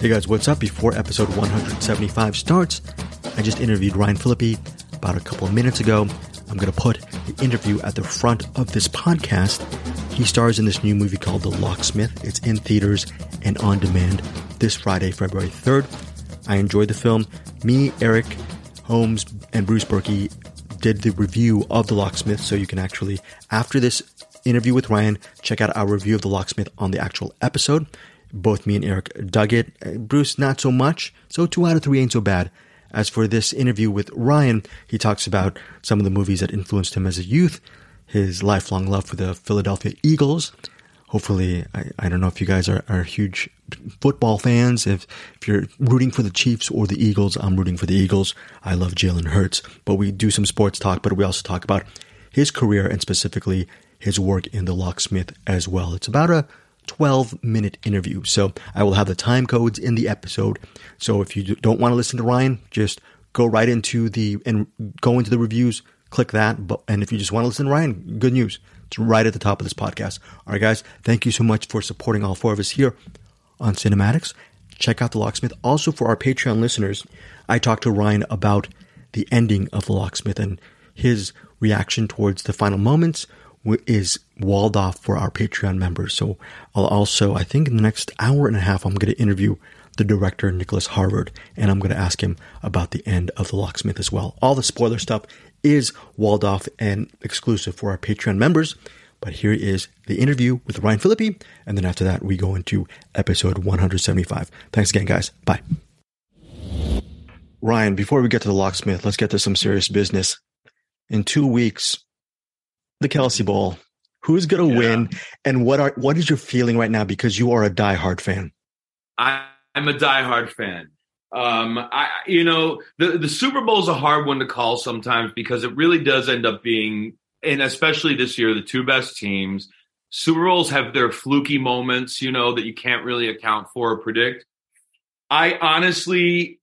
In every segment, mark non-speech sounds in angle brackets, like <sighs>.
Hey guys, what's up? Before episode 175 starts, I just interviewed Ryan Phillippe about a couple of minutes ago. I'm going to put the interview at the front of this podcast. He stars in this new movie called The Locksmith. It's in theaters and on demand this Friday, February 3rd. I enjoyed the film. Me, Eric Holmes, and Bruce Berkey did the review of The Locksmith, so you can actually, after this interview with Ryan, check out our review of The Locksmith on the actual episode. Both me and Eric dug it. Uh, Bruce, not so much. So two out of three ain't so bad. As for this interview with Ryan, he talks about some of the movies that influenced him as a youth, his lifelong love for the Philadelphia Eagles. Hopefully, I, I don't know if you guys are, are huge football fans. If, if you're rooting for the Chiefs or the Eagles, I'm rooting for the Eagles. I love Jalen Hurts. But we do some sports talk, but we also talk about his career and specifically his work in The Locksmith as well. It's about a 12 minute interview. So I will have the time codes in the episode. So if you don't want to listen to Ryan, just go right into the and go into the reviews, click that. But and if you just want to listen to Ryan, good news. It's right at the top of this podcast. All right, guys, thank you so much for supporting all four of us here on CinemAddicts. Check out The Locksmith. Also, for our Patreon listeners, I talked to Ryan about the ending of The Locksmith and his reaction towards the final moments, is walled off for our Patreon members. So I'll also, I think in the next hour and a half, I'm going to interview the director, Nicolas Harvard, and I'm going to ask him about the end of The Locksmith as well. All the spoiler stuff is walled off and exclusive for our Patreon members. But here is the interview with Ryan Phillippe. And then after that, we go into episode 175. Thanks again, guys. Bye. Ryan, before we get to the locksmith, let's get to some serious business. In two weeks, the Kelce Bowl. Who's going to yeah. win, and what are what is your feeling right now? Because you are a diehard fan. I, I'm a diehard fan. Um, I you know the the Super Bowl is a hard one to call sometimes because it really does end up being, and especially this year, the two best teams. Super Bowls have their fluky moments, you know, that you can't really account for or predict. I honestly,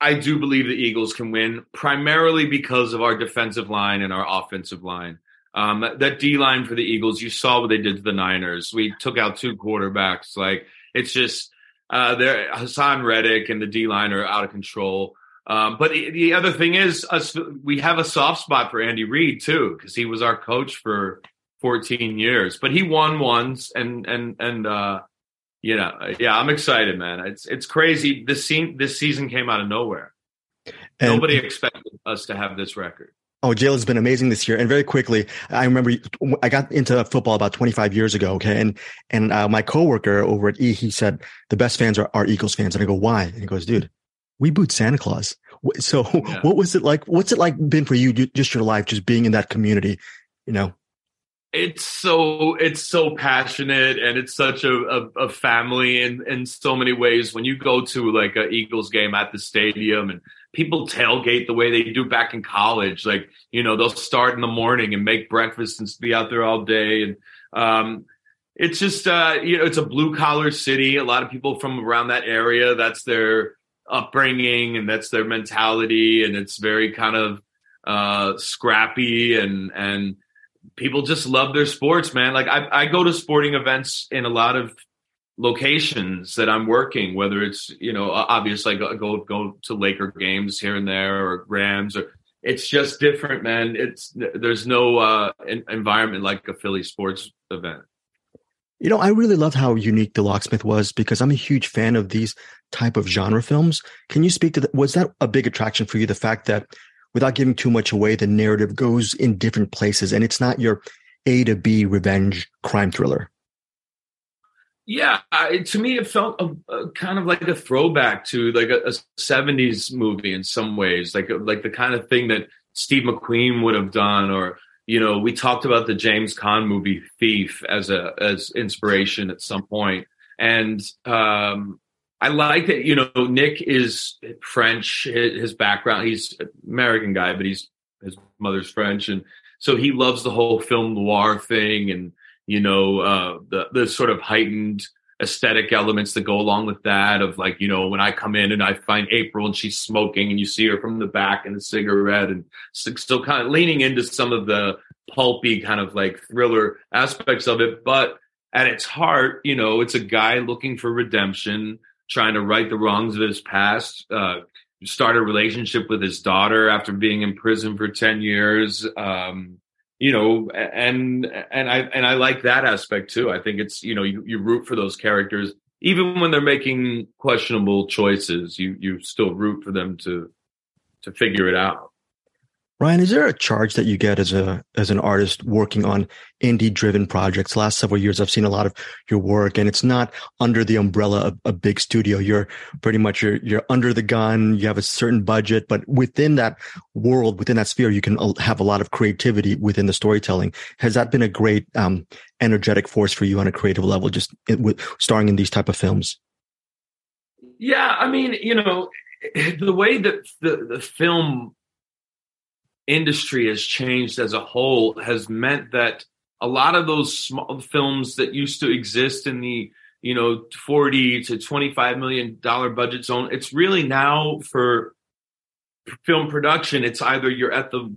I do believe the Eagles can win, primarily because of our defensive line and our offensive line. Um, that D line for the Eagles, you saw what they did to the Niners. We took out two quarterbacks. Like it's just uh, there. Haason Reddick and the D line are out of control. Um, but the other thing is, us we have a soft spot for Andy Reid too because he was our coach for 14 years. But he won once, and and and uh, you know, yeah, I'm excited, man. It's it's crazy. This scene, this season came out of nowhere. And, Nobody expected us to have this record. Oh, Jalen's been amazing this year. And very quickly, I remember I got into football about 25 years ago. Okay. And, and uh, my coworker over at E, he said, the best fans are, are Eagles fans. And I go, why? And he goes, dude, we booed Santa Claus. So <laughs> yeah. what was it like? What's it like been for you, just your life, just being in that community, you know? It's so, it's so passionate and it's such a, a, a family in, in so many ways. When you go to like a Eagles game at the stadium and people tailgate the way they do back in college. Like, you know, they'll start in the morning and make breakfast and be out there all day. And um, it's just, uh, you know, it's a blue collar city. A lot of people from around that area, that's their upbringing and that's their mentality. And it's very kind of uh, scrappy and, and, people just love their sports, man. Like I, I go to sporting events in a lot of locations that I'm working, whether it's you know obviously I go go to Laker games here and there or Rams or it's just different, man. It's there's no uh, environment like a Philly sports event. You know, I really loved how unique The Locksmith was because I'm a huge fan of these type of genre films. Can you speak to that? Was that a big attraction for you? The fact that without giving too much away, the narrative goes in different places and it's not your A to B revenge crime thriller. Yeah, I, to me, it felt a, a, kind of like a throwback to like a, a, '70s movie in some ways, like like the kind of thing that Steve McQueen would have done, or you know, we talked about the James Caan movie Thief as a as inspiration at some point. and um, I like that. You know, Nick is French. His background, he's American guy, but he's his mother's French, and so he loves the whole film noir thing and you know, uh, the the sort of heightened aesthetic elements that go along with that of like, you know, when I come in and I find April and she's smoking and you see her from the back and a cigarette and still kind of leaning into some of the pulpy kind of like thriller aspects of it. But at its heart, you know, it's a guy looking for redemption trying to right the wrongs of his past. Uh, start a relationship with his daughter after being in prison for 10 years. Um, you know, and and I and I like that aspect too. I think it's you know you, you root for those characters even when they're making questionable choices. You you still root for them to to figure it out. Ryan, is there a charge that you get as a as an artist working on indie driven projects? Last several years, I've seen a lot of your work, and it's not under the umbrella of a big studio. You're pretty much you're you're under the gun. You have a certain budget, but within that world, within that sphere, you can have a lot of creativity within the storytelling. Has that been a great um, energetic force for you on a creative level, just with starring in these type of films? Yeah, I mean, you know, the way that the the film industry has changed as a whole has meant that a lot of those small films that used to exist in the you know 40 to 25 million dollar budget zone it's really now for film production it's either you're at the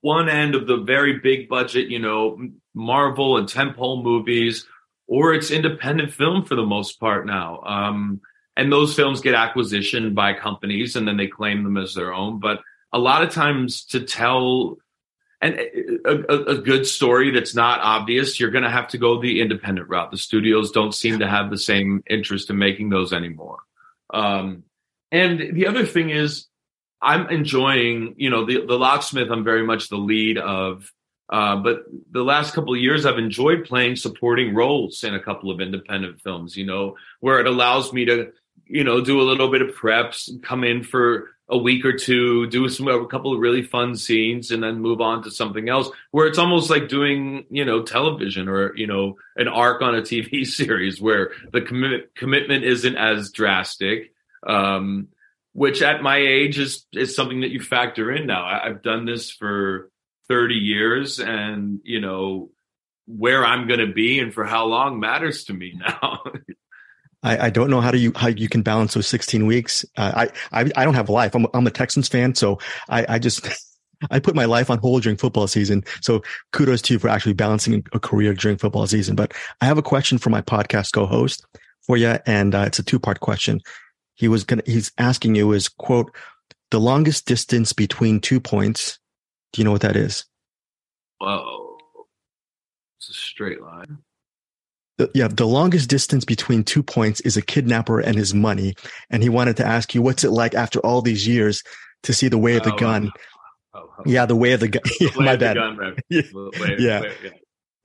one end of the very big budget you know marvel and tentpole movies or it's independent film for the most part now. Um, and those films get acquisition by companies and then they claim them as their own but a lot of times to tell and a, a, good story that's not obvious, you're going to have to go the independent route. The studios don't seem to have the same interest in making those anymore. Um, and the other thing is, I'm enjoying, you know, the the locksmith. I'm very much the lead of, uh, but the last couple of years, I've enjoyed playing supporting roles in a couple of independent films. You know, where it allows me to, you know, do a little bit of preps, come in for a week or two, do some a couple of really fun scenes, and then move on to something else. Where it's almost like doing you know television or you know an arc on a TV <laughs> series where the commitment commitment isn't as drastic. Um, which at my age is is something that you factor in now. I, I've done this for thirty years, and you know where I'm going to be and for how long matters to me <laughs> now. I, I, don't know how do you how you can balance those 16 weeks. Uh, I, I I don't have a life. I'm I'm a Texans fan, so I I just <laughs> I put my life on hold during football season. So kudos to you for actually balancing a career during football season. But I have a question for my podcast co-host for you, and uh, it's a two part question. He was gonna he's asking you is quote the longest distance between two points. Do you know what that is? Whoa, it's a straight line the, yeah, the longest distance between two points is a kidnapper and his money. And he wanted to ask you, what's it like after all these years to see the way of the oh, gun? Oh, oh, yeah, the way of the gun. <laughs> yeah, my bad. Gun, <laughs> yeah. yeah.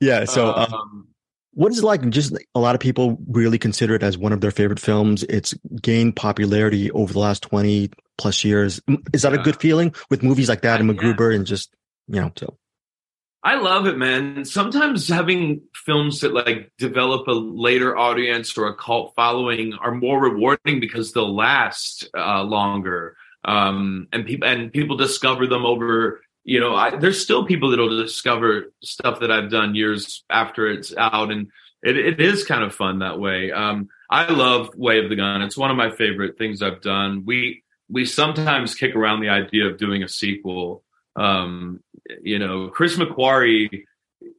yeah. So, um, um, what is it like? Just a lot of people really consider it as one of their favorite films. It's gained popularity over the last 20 plus years. Is that yeah. a good feeling with movies like that and MacGruber and just, you know, so. I love it, man. Sometimes having films that like develop a later audience or a cult following are more rewarding because they'll last uh, longer, um, and people and people discover them over. You know, I, there's still people that'll discover stuff that I've done years after it's out, and it, it is kind of fun that way. Um, I love Way of the Gun. It's one of my favorite things I've done. We we sometimes kick around the idea of doing a sequel um, you know, Chris McQuarrie,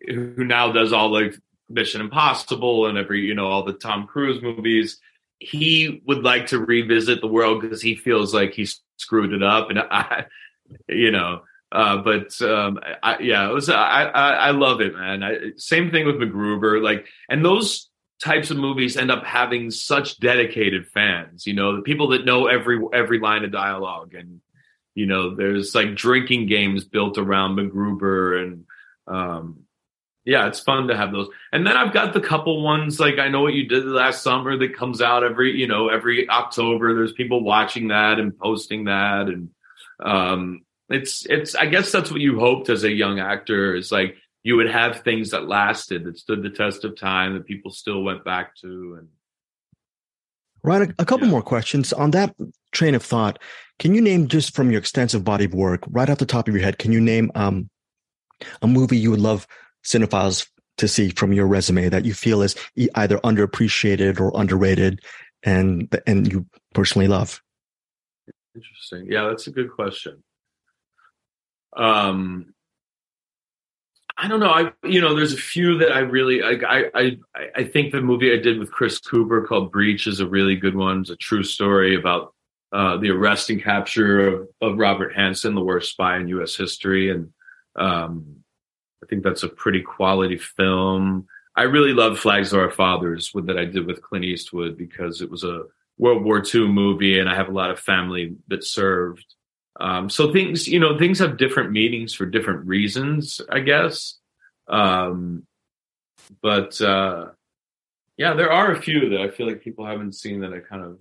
who now does all like Mission Impossible and every, you know, all the Tom Cruise movies, he would like to revisit the world because he feels like he screwed it up. And <laughs> I, you know, uh, but um, I, yeah, it was. I, I, I love it, man. I, same thing with MacGruber. Like, and those types of movies end up having such dedicated fans. You know, the people that know every every line of dialogue and you know, there's like drinking games built around MacGruber and um yeah, it's fun to have those. And then I've got the couple ones like I know what you did last summer that comes out every, you know, every October. There's people watching that and posting that and um it's it's I guess that's what you hoped as a young actor is like you would have things that lasted that stood the test of time that people still went back to and Ryan, a, a couple yeah. more questions on that train of thought. Can you name just from your extensive body of work, right off the top of your head, can you name um, a movie you would love cinephiles to see from your resume that you feel is either underappreciated or underrated and and you personally love? Interesting. Yeah, that's a good question. Um I don't know. I you know, there's a few that I really I I I think the movie I did with Chris Cooper called Breach is a really good one. It's a true story about uh, the arrest and capture of, of Robert Hanssen, the worst spy in U.S. history, and um, I think that's a pretty quality film. I really love Flags of Our Fathers with, that I did with Clint Eastwood because it was a World War II movie, and I have a lot of family that served. Um, so things, you know, things have different meanings for different reasons, I guess. Um, but uh, yeah, there are a few that I feel like people haven't seen that I kind of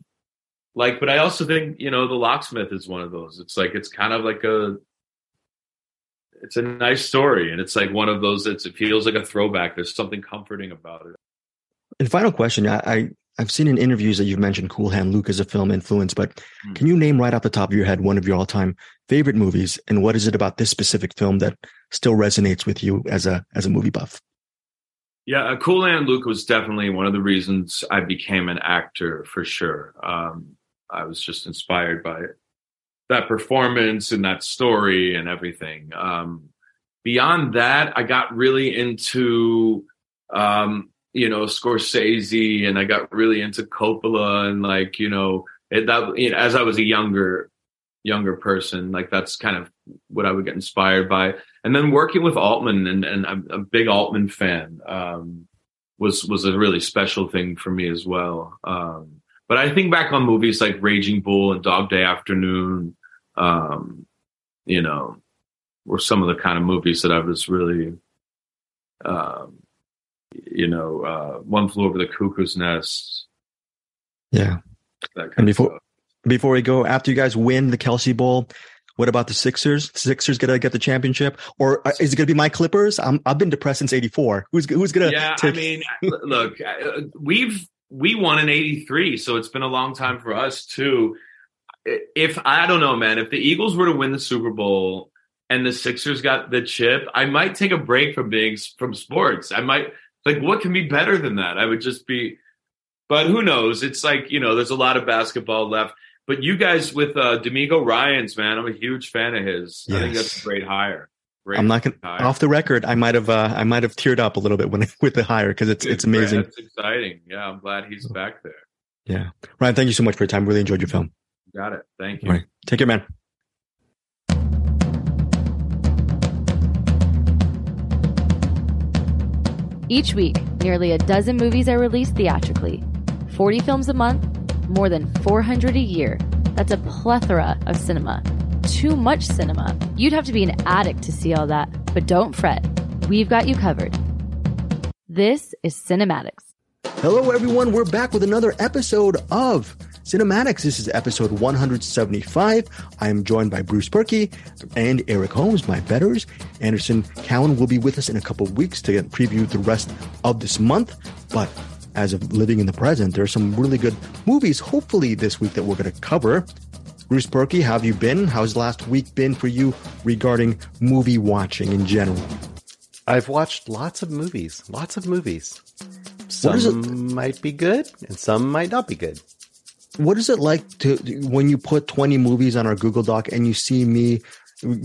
like. But I also think, you know, The Locksmith is one of those. It's like it's kind of like a it's a nice story, and it's like one of those that it feels like a throwback. There's something comforting about it. And final question, I, I I've seen in interviews that you've mentioned Cool Hand Luke as a film influence, but mm. can you name right off the top of your head one of your all time favorite movies, and what is it about this specific film that still resonates with you as a as a movie buff? Yeah, uh, Cool Hand Luke was definitely one of the reasons I became an actor for sure. Um, I was just inspired by that performance and that story and everything. Um, beyond that, I got really into, um, you know, Scorsese and I got really into Coppola and like, you know, it, that, you know, as I was a younger, younger person, like that's kind of what I would get inspired by. And then working with Altman and, and I'm a big Altman fan, um, was, was a really special thing for me as well. Um, but I think back on movies like Raging Bull and Dog Day Afternoon, um, you know, were some of the kind of movies that I was really, um, you know, uh, One Flew Over the Cuckoo's Nest. Yeah. and before before we go, after you guys win the Kelce Bowl, what about the Sixers? Sixers gonna get the championship, or uh, is it gonna be my Clippers? I'm, I've been depressed since '84. Who's who's gonna? Yeah, take- I mean, look, uh, we've we won in '83, so it's been a long time for us too if I don't know, man, if the Eagles were to win the Super Bowl and the Sixers got the chip, I might take a break from being from sports. I might like what can be better than that? I would just be but who knows? It's like, you know, there's a lot of basketball left. But you guys with uh DeMeco Ryans, man, I'm a huge fan of his. Yes. I think that's a great hire. Great I'm not gonna hire. off the record. I might have uh, I might have teared up a little bit when <laughs> with the hire because it's, it's it's amazing. It's exciting. Yeah, I'm glad he's back there. Yeah, Ryan, thank you so much for your time. Really enjoyed your film. Got it. Thank you. Take care, man. Each week, nearly a dozen movies are released theatrically. 40 films a month, more than 400 a year. That's a plethora of cinema. Too much cinema. You'd have to be an addict to see all that. But don't fret, we've got you covered. This is CinemAddicts. Hello, everyone. We're back with another episode of CinemAddicts. This is episode 175. I am joined by Bruce Purkey and Eric Holmes, my betters. Anderson Cowan will be with us in a couple of weeks to preview the rest of this month. But as of living in the present, there are some really good movies, hopefully, this week that we're going to cover. Bruce Purkey, how have you been? How's last week been for you regarding movie watching in general? I've watched lots of movies, lots of movies. Some might be good and some might not be good what is it like to when you put 20 movies on our Google Doc and you see me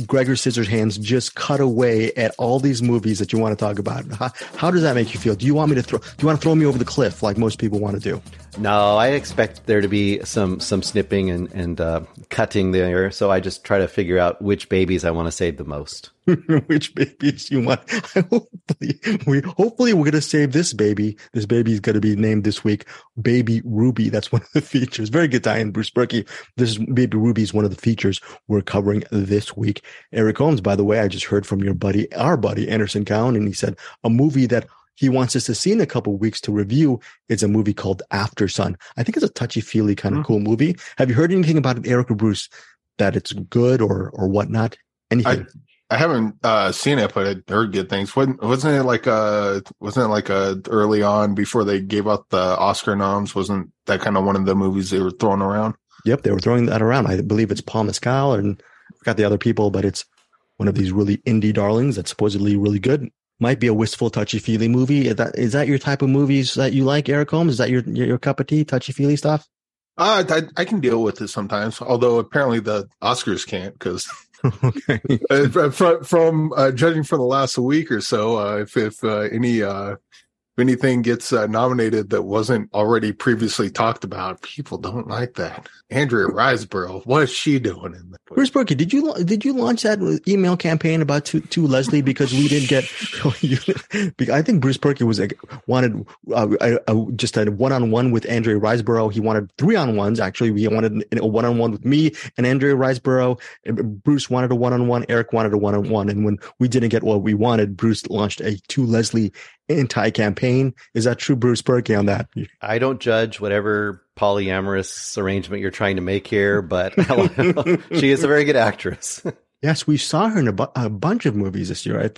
Gregor Scissorhands just cut away at all these movies that you want to talk about. How, how, does that make you feel? Do you want me to throw? Do you want to throw me over the cliff like most people want to do? No, I expect there to be some some snipping and and uh, cutting there. So I just try to figure out which babies I want to save the most. <laughs> which babies you want? hopefully, we hopefully we're gonna save this baby. This baby is gonna be named this week Baby Ruby. That's one of the <laughs> features. Very good tie-in, Bruce Berkey. This is Baby Ruby is one of the features we're covering this week. Eric Holmes, by the way, I just heard from your buddy, our buddy Anderson Cowan, and he said a movie that he wants us to see in a couple weeks to review is a movie called Aftersun. I think it's a touchy feely kind of mm-hmm. cool movie. Have you heard anything about it, Eric or Bruce, that it's good or or whatnot? Anything? I, I haven't uh, seen it, but I heard good things. Wasn't, wasn't it like a wasn't it like a early on before they gave out the Oscar noms? Wasn't that kind of one of the movies they were throwing around? Yep, they were throwing that around. I believe it's Paul Mescal and I forgot the other people, but it's one of these really indie darlings that's supposedly really good might be a wistful, touchy feely movie. Is that is that your type of movies that you like, Eric Holmes? Is that your your, your cup of tea, touchy feely stuff? Uh, I, I can deal with it sometimes, although apparently the Oscars can't because okay. From, from uh, judging from the last week or so, uh, if if uh, any uh, if anything gets uh, nominated that wasn't already previously talked about, people don't like that. Andrea Riseborough, what is she doing in there? Bruce Berkey, did you did you launch that email campaign about to, to Leslie because we didn't get? <laughs> I think Bruce Berkey was like, wanted uh, a, a, just a one on one with Andrea Riseborough. He wanted three on ones. Actually, he wanted a one on one with me and Andrea Riseborough. Bruce wanted a one on one. Eric wanted a one on one. And when we didn't get what we wanted, Bruce launched a to Leslie anti-campaign. Is that true, Bruce Berkey, on that? I don't judge whatever polyamorous arrangement you're trying to make here, but <laughs> <laughs> she is a very good actress. <laughs> yes, we saw her in a, bu- a bunch of movies this year. I,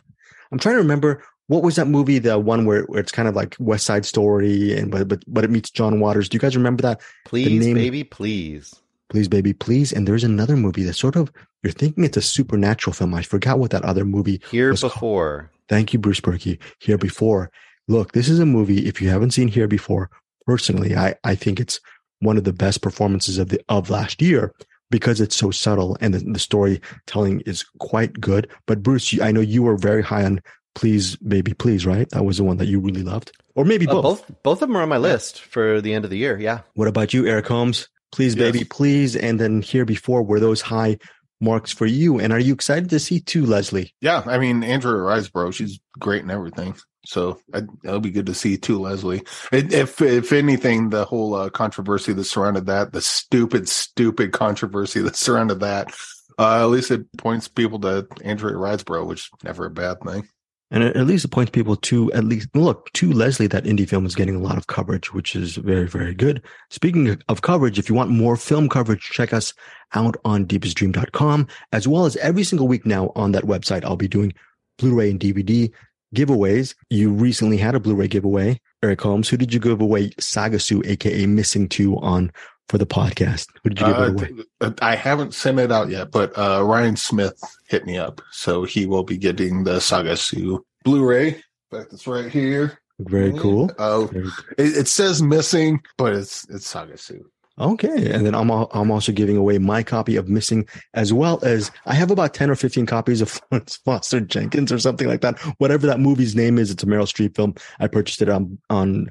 I'm trying to remember what was that movie, the one where, where it's kind of like West Side Story, and but but but it meets John Waters. Do you guys remember that? Please, baby, please. Please, baby, please. And there's another movie that sort of you're thinking it's a supernatural film. I forgot what that other movie here before. Called. Thank you, Bruce Berkey. Here before. Look, this is a movie. If you haven't seen Here Before, personally, I, I think it's one of the best performances of the of last year because it's so subtle and the, the storytelling is quite good. But Bruce, I know you were very high on Please Baby Please, right? That was the one that you really loved, or maybe uh, both. both. Both of them are on my list for the end of the year. Yeah. What about you, Eric Holmes? Please yes. Baby Please, and then Here Before were those high marks for you. And are you excited to see To Leslie? Yeah, I mean Andrea Riseborough, she's great and everything. So I, it'll be good to see To Leslie. If if anything, the whole uh, controversy that surrounded that, the stupid, stupid controversy that surrounded that, uh, at least it points people to Andrea Riseborough, which is never a bad thing. And at least it points people to at least look to Leslie that indie film is getting a lot of coverage, which is very, very good. Speaking of coverage, if you want more film coverage, check us out on deepestdream.com, as well as every single week now on that website. I'll be doing Blu-ray and DVD giveaways. You recently had a Blu-ray giveaway. Eric Holmes, who did you give away Sagasu, aka Missing Two, on for the podcast? Did you give uh, away? Uh, I haven't sent it out yet, but uh, Ryan Smith hit me up, so he will be getting the Sagasu Blu-ray. In fact, it's right here. Very cool. Oh, Very it, it, says missing, but it's it's Sagasu. Okay, and then I'm I'm also giving away my copy of Missing, as well as I have about ten or fifteen copies of Florence <laughs> Foster Jenkins or something like that. Whatever that movie's name is, it's a Meryl Streep film. I purchased it on on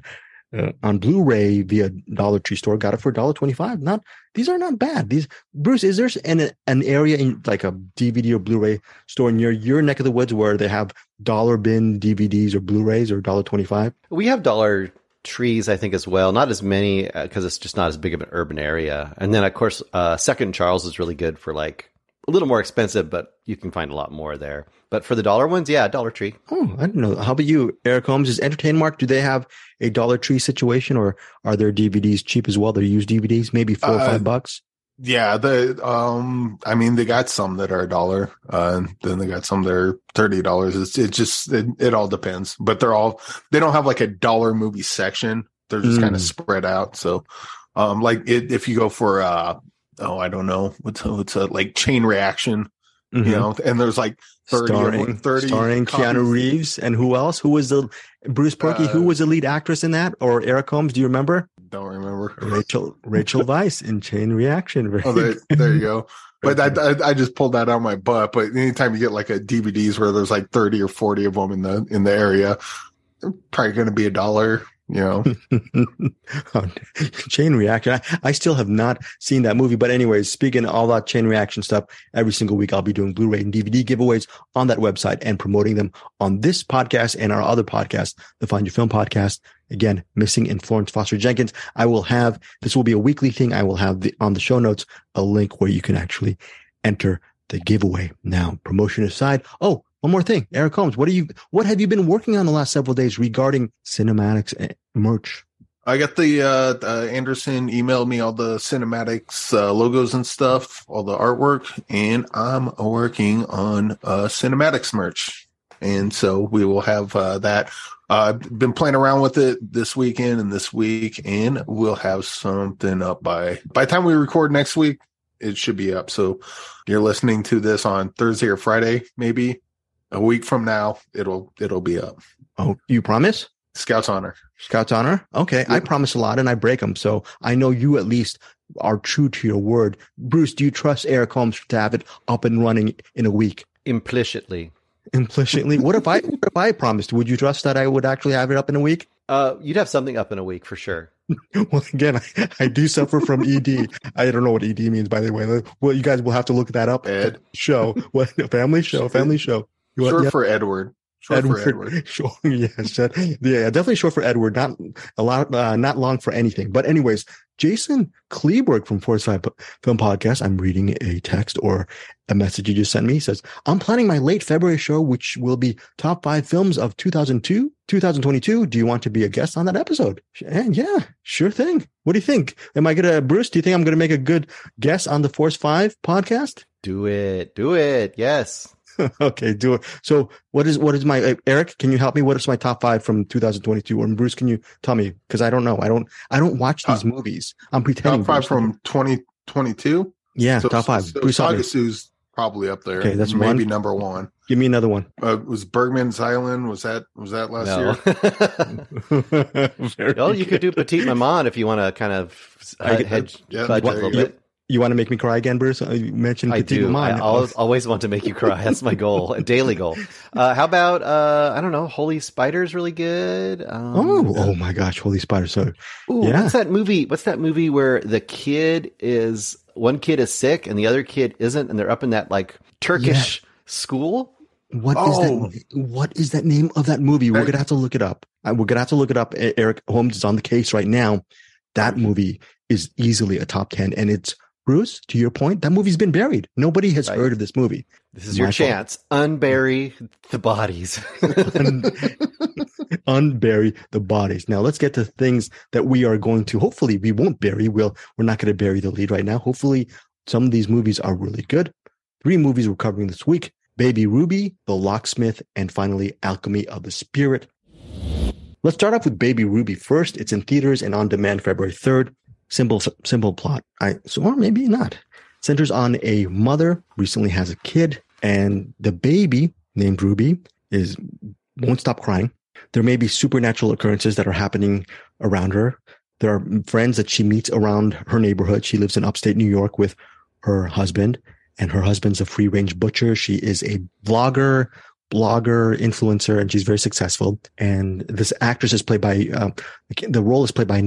uh, on Blu-ray via Dollar Tree store. Got it for $1.25. Not these are not bad. These Bruce, is there an an area in like a DVD or Blu-ray store near your neck of the woods where they have dollar bin DVDs or Blu-rays or $1.25? We have dollar trees, I think, as well. Not as many because uh, it's just not as big of an urban area. And then, of course, uh, Second Charles is really good for like a little more expensive, but you can find a lot more there. But for the dollar ones, yeah, Dollar Tree. Oh, I don't know. How about you, Eric Holmes? Is Entertainmart, do they have a Dollar Tree situation or are their DVDs cheap as well? They're used DVDs, maybe four uh, or five bucks? Yeah, the um, I mean, they got some that are a dollar, uh, and then they got some that are thirty dollars. It's it just it, it, all depends, but they're all they don't have like a dollar movie section. They're just mm. kind of spread out. So, um, like it, if you go for uh, oh, I don't know what's what's a like chain reaction, mm-hmm. you know, and there's like 30 starring, 30 starring Keanu Reeves and who else? Who was the Bruce Berkey? Uh, who was the lead actress in that? Or Eric Holmes? Do you remember? Don't remember. Rachel Rachel <laughs> Weisz in Chain Reaction. oh, there, there you go. <laughs> But I, I, I just pulled that out of my butt. But anytime you get like a DVDs where there's like thirty or forty of them in the in the area, probably going to be a dollar, you <laughs> know chain reaction. I, I, still have not seen that movie but anyways speaking all that chain reaction stuff every single week i'll be doing blu-ray and dvd giveaways on that website and promoting them on this podcast and our other podcast the find your film podcast. Again missing in florence foster jenkins. I will have this will be a weekly thing. I will have the, on the show notes a link where you can actually enter the giveaway. Now promotion aside. Oh one more thing, Eric Holmes, what are you? What have you been working on the last several days regarding CinemAddicts and merch? I got the uh, uh, Anderson emailed me all the CinemAddicts uh, logos and stuff, all the artwork, and I'm working on uh, CinemAddicts merch, and so we will have uh, that. I've been playing around with it this weekend and this week, and we'll have something up by by the time we record next week. It should be up. So you're listening to this on Thursday or Friday, maybe a week from now it'll it'll be up oh you promise Scouts honor. Scouts honor. Okay, I promise a lot and I break them, so I know you at least are true to your word. Bruce, do you trust Eric Holmes to have it up and running in a week? Implicitly. Implicitly, what if I what if I promised? Would you trust that I would actually have it up in a week? Uh, you'd have something up in a week for sure. <laughs> Well, again, I, I do suffer from ED. I don't know what ED means, by the way. Well, you guys will have to look that up. Ed. Show what family show, family show. You want- Short yeah. for Edward. Short Edward. for Edward. <laughs> Sure, yes, yeah, definitely short for Edward. Not a lot, uh, not long for anything. But anyways, Jason Kleberg from Force Five Film Podcast. I'm reading a text or a message you just sent me. He says, "I'm planning my late February show, which will be top five films of 2002, 2022. Do you want to be a guest on that episode?" And yeah, sure thing. What do you think? Am I gonna, Bruce? Do you think I'm gonna make a good guest on the Force Five podcast? Do it. Do it. Yes. <laughs> okay, do it. So, what is what is my uh, Eric? Can you help me? What is my top five from 2022? Or Bruce, can you tell me? Because I don't know. I don't. I don't watch these movies. I'm pretending. Top five Bruce. from 2022. yeah, So- top five. So Bruce, help me. Sagasu's probably up there. Okay, that's maybe one. number one. give me another one. Uh, was Bergman's Island? Was that was that last no. year? <laughs> <laughs> Very well, you could do. Petite Maman if you want to kind of uh, get- hedge yeah, budget a little you bit. You want to make me cry again, Bruce? Uh, You mentioned I do. Maman. I always, always want to make you cry. That's my goal, a daily goal. Uh, how about uh, I don't know, Holy Spider's really good. Um, Oh, oh my gosh, Holy Spider! So, Ooh, Yeah. what's that movie? What's that movie where the kid is one kid is sick and the other kid isn't, and they're up in that like Turkish school? what is Oh. that? What is that name of that movie? We're gonna have to look it up. Uh, We're gonna have to look it up. Eric Holmes is on the case right now. That movie is easily a top ten, and it's Bruce. To your point, that movie's been buried. Nobody has Right. heard of this movie. This is My your fault. chance. Unbury the bodies. Un- <laughs> unbury the bodies. Now let's get to things that we are going to. Hopefully, we won't bury. We'll. We're not going to bury the lead right now. Hopefully, some of these movies are really good. Three movies we're covering this week: Baby Ruby, The Locksmith, and finally, Alchemy of the Spirit. Let's start off with Baby Ruby first. It's in theaters and on demand February third. Simple, simple plot. I so or maybe not. Centers on a mother recently has a kid, and the baby named Ruby is won't stop crying. There may be supernatural occurrences that are happening around her. There are friends that she meets around her neighborhood. She lives in upstate New York with her husband, and her husband's a free range butcher. She is a vlogger, blogger, influencer, and she's very successful. And this actress is played by, uh, the role is played by,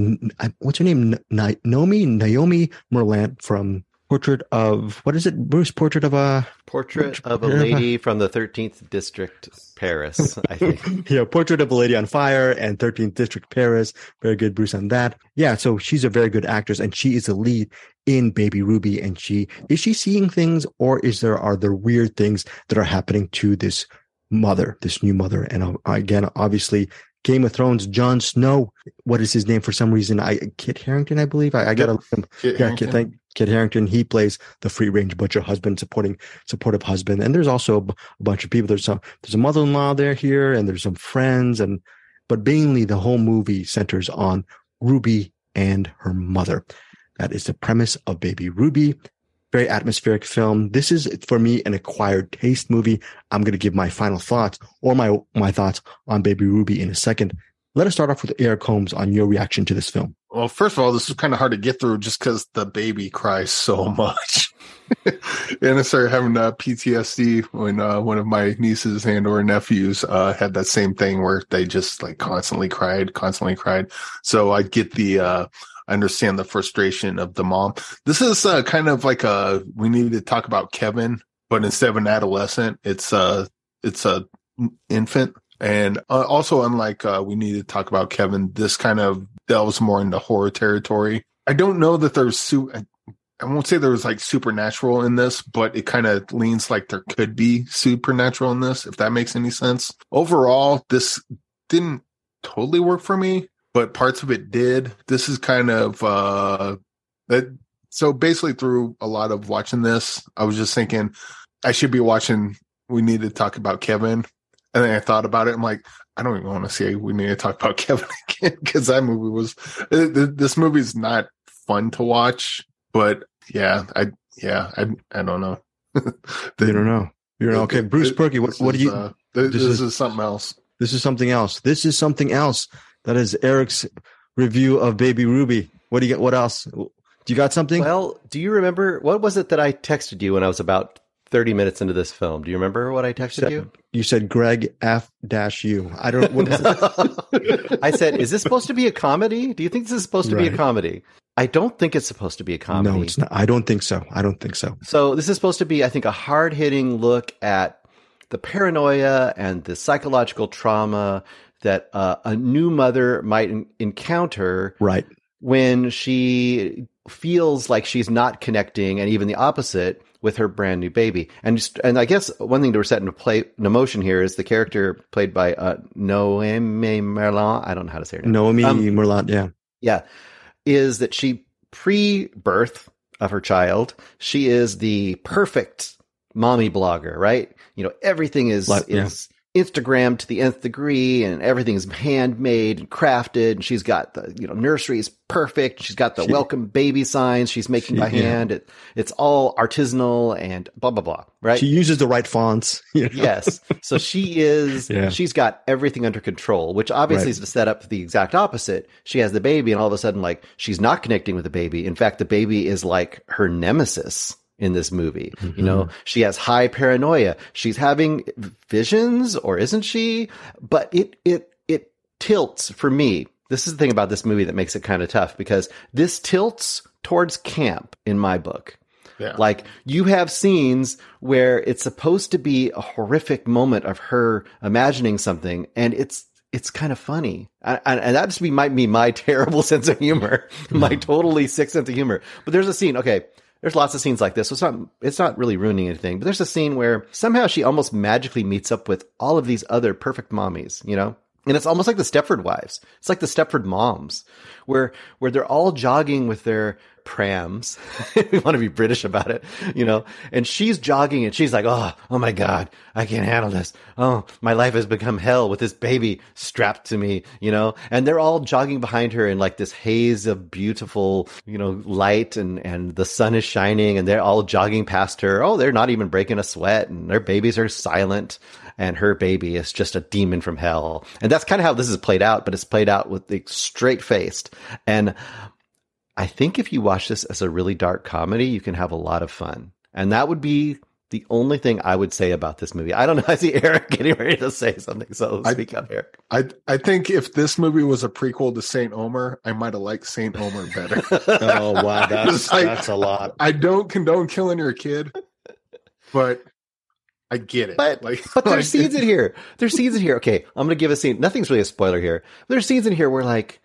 what's her name? Naomi, Naomi Merlant from Portrait of, what is it? Bruce, Portrait of a, Portrait of a lady from the 13th district, Paris, I <laughs> think. yeah, Portrait of a Lady on Fire and 13th District Paris. Very good, Bruce, on that. Yeah, so she's a very good actress and she is the lead in Baby Ruby. And she, is she seeing things or is there, are there weird things that are happening to this mother, this new mother? And uh, again, obviously, Game of Thrones, Jon Snow, what is his name for some reason? I, Kit Harington, I believe. I, I gotta look him Kit yeah, Harington? Kit, thank, Kit Harington. He plays the free range butcher husband, supporting supportive husband. And there's also a, b- a bunch of people. There's some there's a mother in law there here, and there's some friends, and but mainly the whole movie centers on Ruby and her mother. That is the premise of Baby Ruby. Very atmospheric film. This is for me an acquired taste movie. I'm going to give my final thoughts or my my thoughts on Baby Ruby in a second. Let us start off with Eric Holmes on your reaction to this film. Well, first of all, this is kind of hard to get through just because the baby cries so <laughs> much. <laughs> and I started having uh, PTSD when uh, one of my nieces and or nephews uh, had that same thing where they just like constantly cried, constantly cried. So I get the, uh, I understand the frustration of the mom. This is uh, kind of like a, we need to talk about Kevin, but instead of an adolescent, it's a, it's a infant. And uh, also, unlike uh, we need to talk about Kevin, this kind of delves more into horror territory. I don't know that there's su- I I won't say there was like supernatural in this, but it kind of leans like there could be supernatural in this, if that makes any sense. Overall, this didn't totally work for me, but parts of it did. This is kind of uh that so basically through a lot of watching this, I was just thinking I should be watching we need to talk about Kevin. And then I thought about it. I'm like, I don't even want to say we need to talk about <laughs> Kevin again because that movie was th- th- this movie is not fun to watch. But yeah, I yeah I I don't know. <laughs> You don't know. You don't know. Okay, Bruce Perky, what, what do you? Uh, this this, is- is, something else. This is something else. This is something else. That is Eric's review of Baby Ruby. What do you get? What else? Do you got something? Well, do you remember what was it that I texted you when I was about 30 minutes into this film? Do you remember what I texted said, you? You said Greg F dash U. I don't. What is it? <laughs> I said, "Is this supposed to be a comedy? Do you think this is supposed to be a comedy?" I don't think it's supposed to be a comedy. no, it's not. I don't think so. I don't think so. So this is supposed to be, I think, a hard hitting look at the paranoia and the psychological trauma that uh, a new mother might en- encounter Right. when she feels like she's not connecting, and even the opposite with her brand new baby. And just, and I guess one thing to set into play in motion here is the character played by uh, Noemi Merlan. I don't know how to say her name. Naomi Um, Merlant. Yeah. Yeah. Is that she pre birth of her child, she is the perfect mommy blogger, right? You know, everything is, Like, is Instagram to the nth degree and everything's handmade and crafted. And she's got the, you know, nursery is perfect. She's got the She- welcome baby signs she's making She- by <laughs> yeah. hand. It, it's all artisanal and blah, blah, blah, right? She uses the right fonts. <laughs> you know? yes. So she is, <laughs> Yeah. she's got everything under control, which obviously Right. is to set up the exact opposite. She has the baby and all of a sudden, like, she's not connecting with the baby. In fact, the baby is like her nemesis in this movie. You know, Mm-hmm. she has high paranoia. She's having visions or isn't she? But it, it, it tilts for me. This is the thing about this movie that makes it kind of tough because this tilts towards camp in my book. Yeah. Like you have scenes where it's supposed to be a horrific moment of her imagining something, and it's it's kind of funny, and, and and that just be might be my <laughs> terrible sense of humor, my totally sick sense of humor. But there's a scene. Okay, there's lots of scenes like this. So it's not it's not really ruining anything. But there's a scene where somehow she almost magically meets up with all of these other perfect mommies. You know. And it's almost like the Stepford wives. It's like the Stepford moms, where where they're all jogging with their prams. <laughs> we want to be British about it, you know. And she's jogging and she's like, "Oh, oh my god, I can't handle this. Oh, my life has become hell with this baby strapped to me, you know." And they're all jogging behind her in like this haze of beautiful, you know, light and and the sun is shining and they're all jogging past her. Oh, they're not even breaking a sweat and their babies are silent and her baby is just a demon from hell. And that's kind of how this is played out, but it's played out with the straight faced. And I think if you watch this as a really dark comedy, you can have a lot of fun. And that would be the only thing I would say about this movie. I don't know. <laughs> I see Eric getting ready to say something. So I- speak up, Eric. I I think if this movie was a prequel to Saint Omer, I might have liked Saint Omer better. <laughs> Oh wow, <laughs> that's like- that's a lot. I don't condone killing your kid, but I get it. But like, but there's like- scenes in here. There's scenes in here. Okay, I'm gonna give a scene. Nothing's really a spoiler here. There's scenes in here where like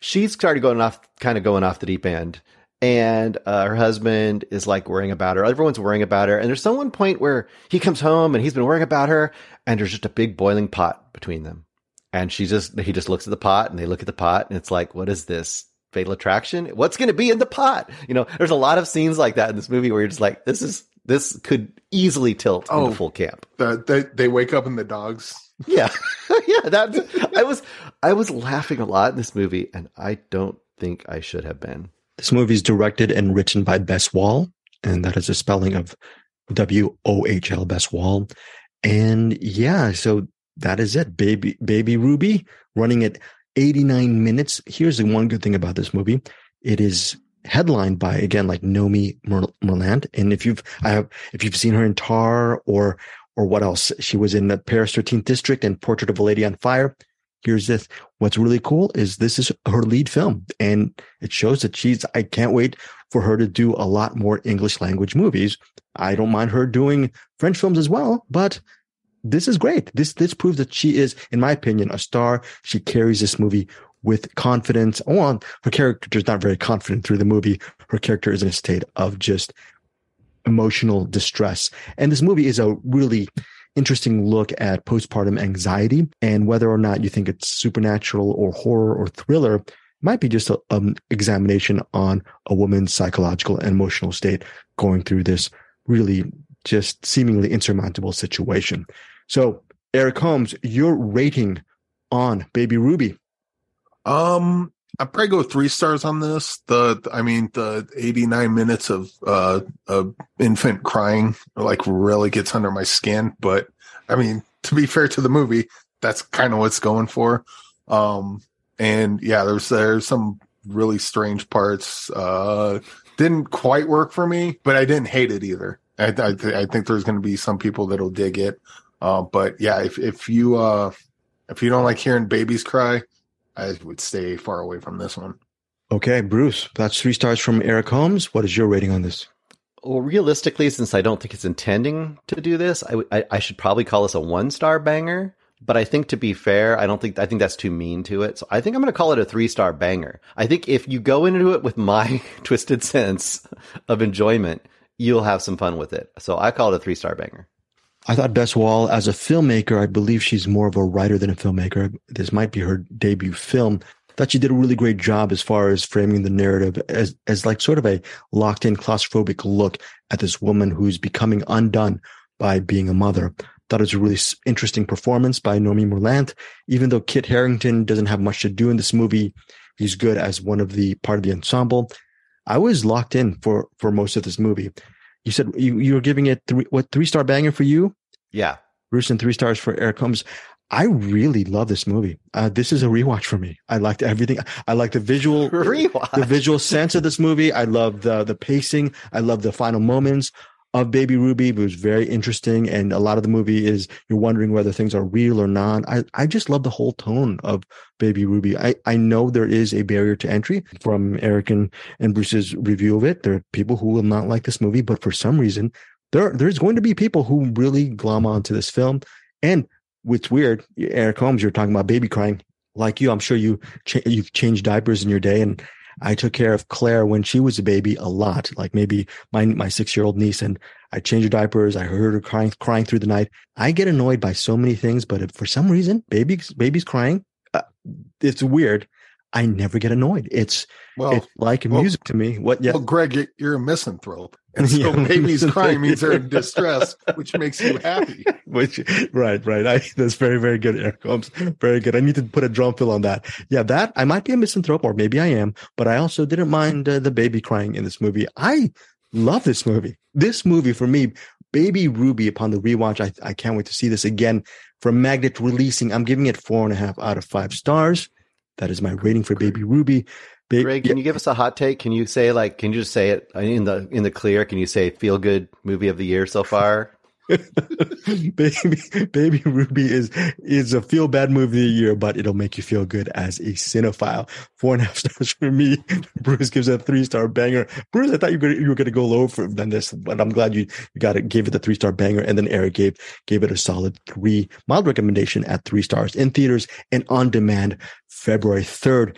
she's started going off, kind of going off the deep end, and uh, her husband is like worrying about her. Everyone's worrying about her, and there's some one point where he comes home and he's been worrying about her, and there's just a big boiling pot between them, and she just he just looks at the pot, and they look at the pot, and it's like, what is this? Fatal attraction? What's going to be in the pot? You know, there's a lot of scenes like that in this movie where you're just like, this is this could easily tilt Oh. into full camp. the, they they wake up and the dogs. Yeah, <laughs> yeah. That I was I was laughing a lot in this movie, and I don't think I should have been. This movie is directed and written by Bess Wohl, and that is a spelling of W O H L Bess Wohl. And yeah, so that is it. Baby Baby Ruby running at 89 minutes. Here's the one good thing about this movie. It is headlined by again like Nomi Mer- Merlant. And if you've I have if you've seen her in Tar or or what else? She was in the Paris 13th District and Portrait of a Lady on Fire. Here's this. What's really cool is this is her lead film and it shows that she's, I can't wait for her to do a lot more English language movies. I don't mind her doing French films as well, but this is great. This, this proves that she is, in my opinion, a star. She carries this movie with confidence. Well, her character is not very confident through the movie. Her character is in a state of just emotional distress. And this movie is a really interesting look at postpartum anxiety and whether or not you think it's supernatural or horror or thriller might be just an um, examination on a woman's psychological and emotional state going through this really just seemingly insurmountable situation. So, Eric Holmes, your rating on Baby Ruby. Um, I probably go three stars on this. The I mean the 89 minutes of uh of infant crying like really gets under my skin. But I mean, to be fair to the movie, that's kind of what's going for. Um, and yeah, there's there's some really strange parts. Uh, didn't quite work for me, but I didn't hate it either. I I, I think there's going to be some people that'll dig it. Uh, but yeah, if if you uh, if you don't like hearing babies cry, I would stay far away from this one. Okay, Bruce, that's three stars from Eric Holmes. What is your rating on this? Well, realistically, since I don't think it's intending to do this, I, I, I should probably call this a one star banger. But I think to be fair, I don't think I think that's too mean to it. So I think I'm going to call it a three star banger. I think if you go into it with my <laughs> twisted sense of enjoyment, you'll have some fun with it. So I call it a three star banger. I thought Bess Wohl, as a filmmaker, I believe she's more of a writer than a filmmaker. This might be her debut film. Thought she did a really great job as far as framing the narrative as, as like sort of a locked in claustrophobic look at this woman who's becoming undone by being a mother. Thought it was a really interesting performance by Noémie Merlant. Even though Kit Harington doesn't have much to do in this movie, he's good as one of the part of the ensemble. I was locked in for for most of this movie. You said you, you were giving it three what three star banger for you? Yeah. Bruce and three stars for Eric Holmes. I really love this movie. Uh, this is a rewatch for me. I liked everything. I like the visual, <laughs> rewatch. the visual sense of this movie. I love the the pacing. I love the final moments of Baby Ruby. It was very interesting, and a lot of the movie is you're wondering whether things are real or not. I I just love the whole tone of Baby Ruby. I I know there is a barrier to entry from Eric and, and Bruce's review of it. There are people who will not like this movie, but for some reason there there's going to be people who really glom onto this film. And what's weird, Eric Holmes, you're talking about baby crying. Like you, I'm sure you ch- you've changed diapers in your day, and I took care of Claire when she was a baby a lot. Like maybe my my six year old niece, and I changed her diapers. I heard her crying crying through the night. I get annoyed by so many things, but if for some reason babies babies crying, uh, it's weird. I never get annoyed. It's well, it's like well, music to me. What? Yeah. Well, Greg, you're a misanthrope, and so <laughs> yeah, babies crying means they're in <laughs> distress, which makes you happy. which, right, right. I, that's very, very good, Eric Holmes. Very good. I need to put a drum fill on that. Yeah, that I might be a misanthrope, or maybe I am, but I also didn't mind uh, the baby crying in this movie. I love this movie. This movie for me, Baby Ruby. Upon the rewatch, I, I can't wait to see this again. From Magnet releasing, I'm giving it four and a half out of five stars. That is my rating for Baby Ruby. Ba- Greg, can yeah. you give us a hot take? Can you say like, can you just say it in the in the clear? Can you say feel good movie of the year so far? <laughs> <laughs> baby baby ruby is is a feel bad movie of the year but it'll make you feel good as a cinephile four and a half <laughs> stars for me bruce gives a three star banger bruce i thought you were, you were going to go lower for, than this but i'm glad you, you got it gave it the three star banger and then eric gave gave it a solid three mild recommendation at three stars in theaters and on demand february 3rd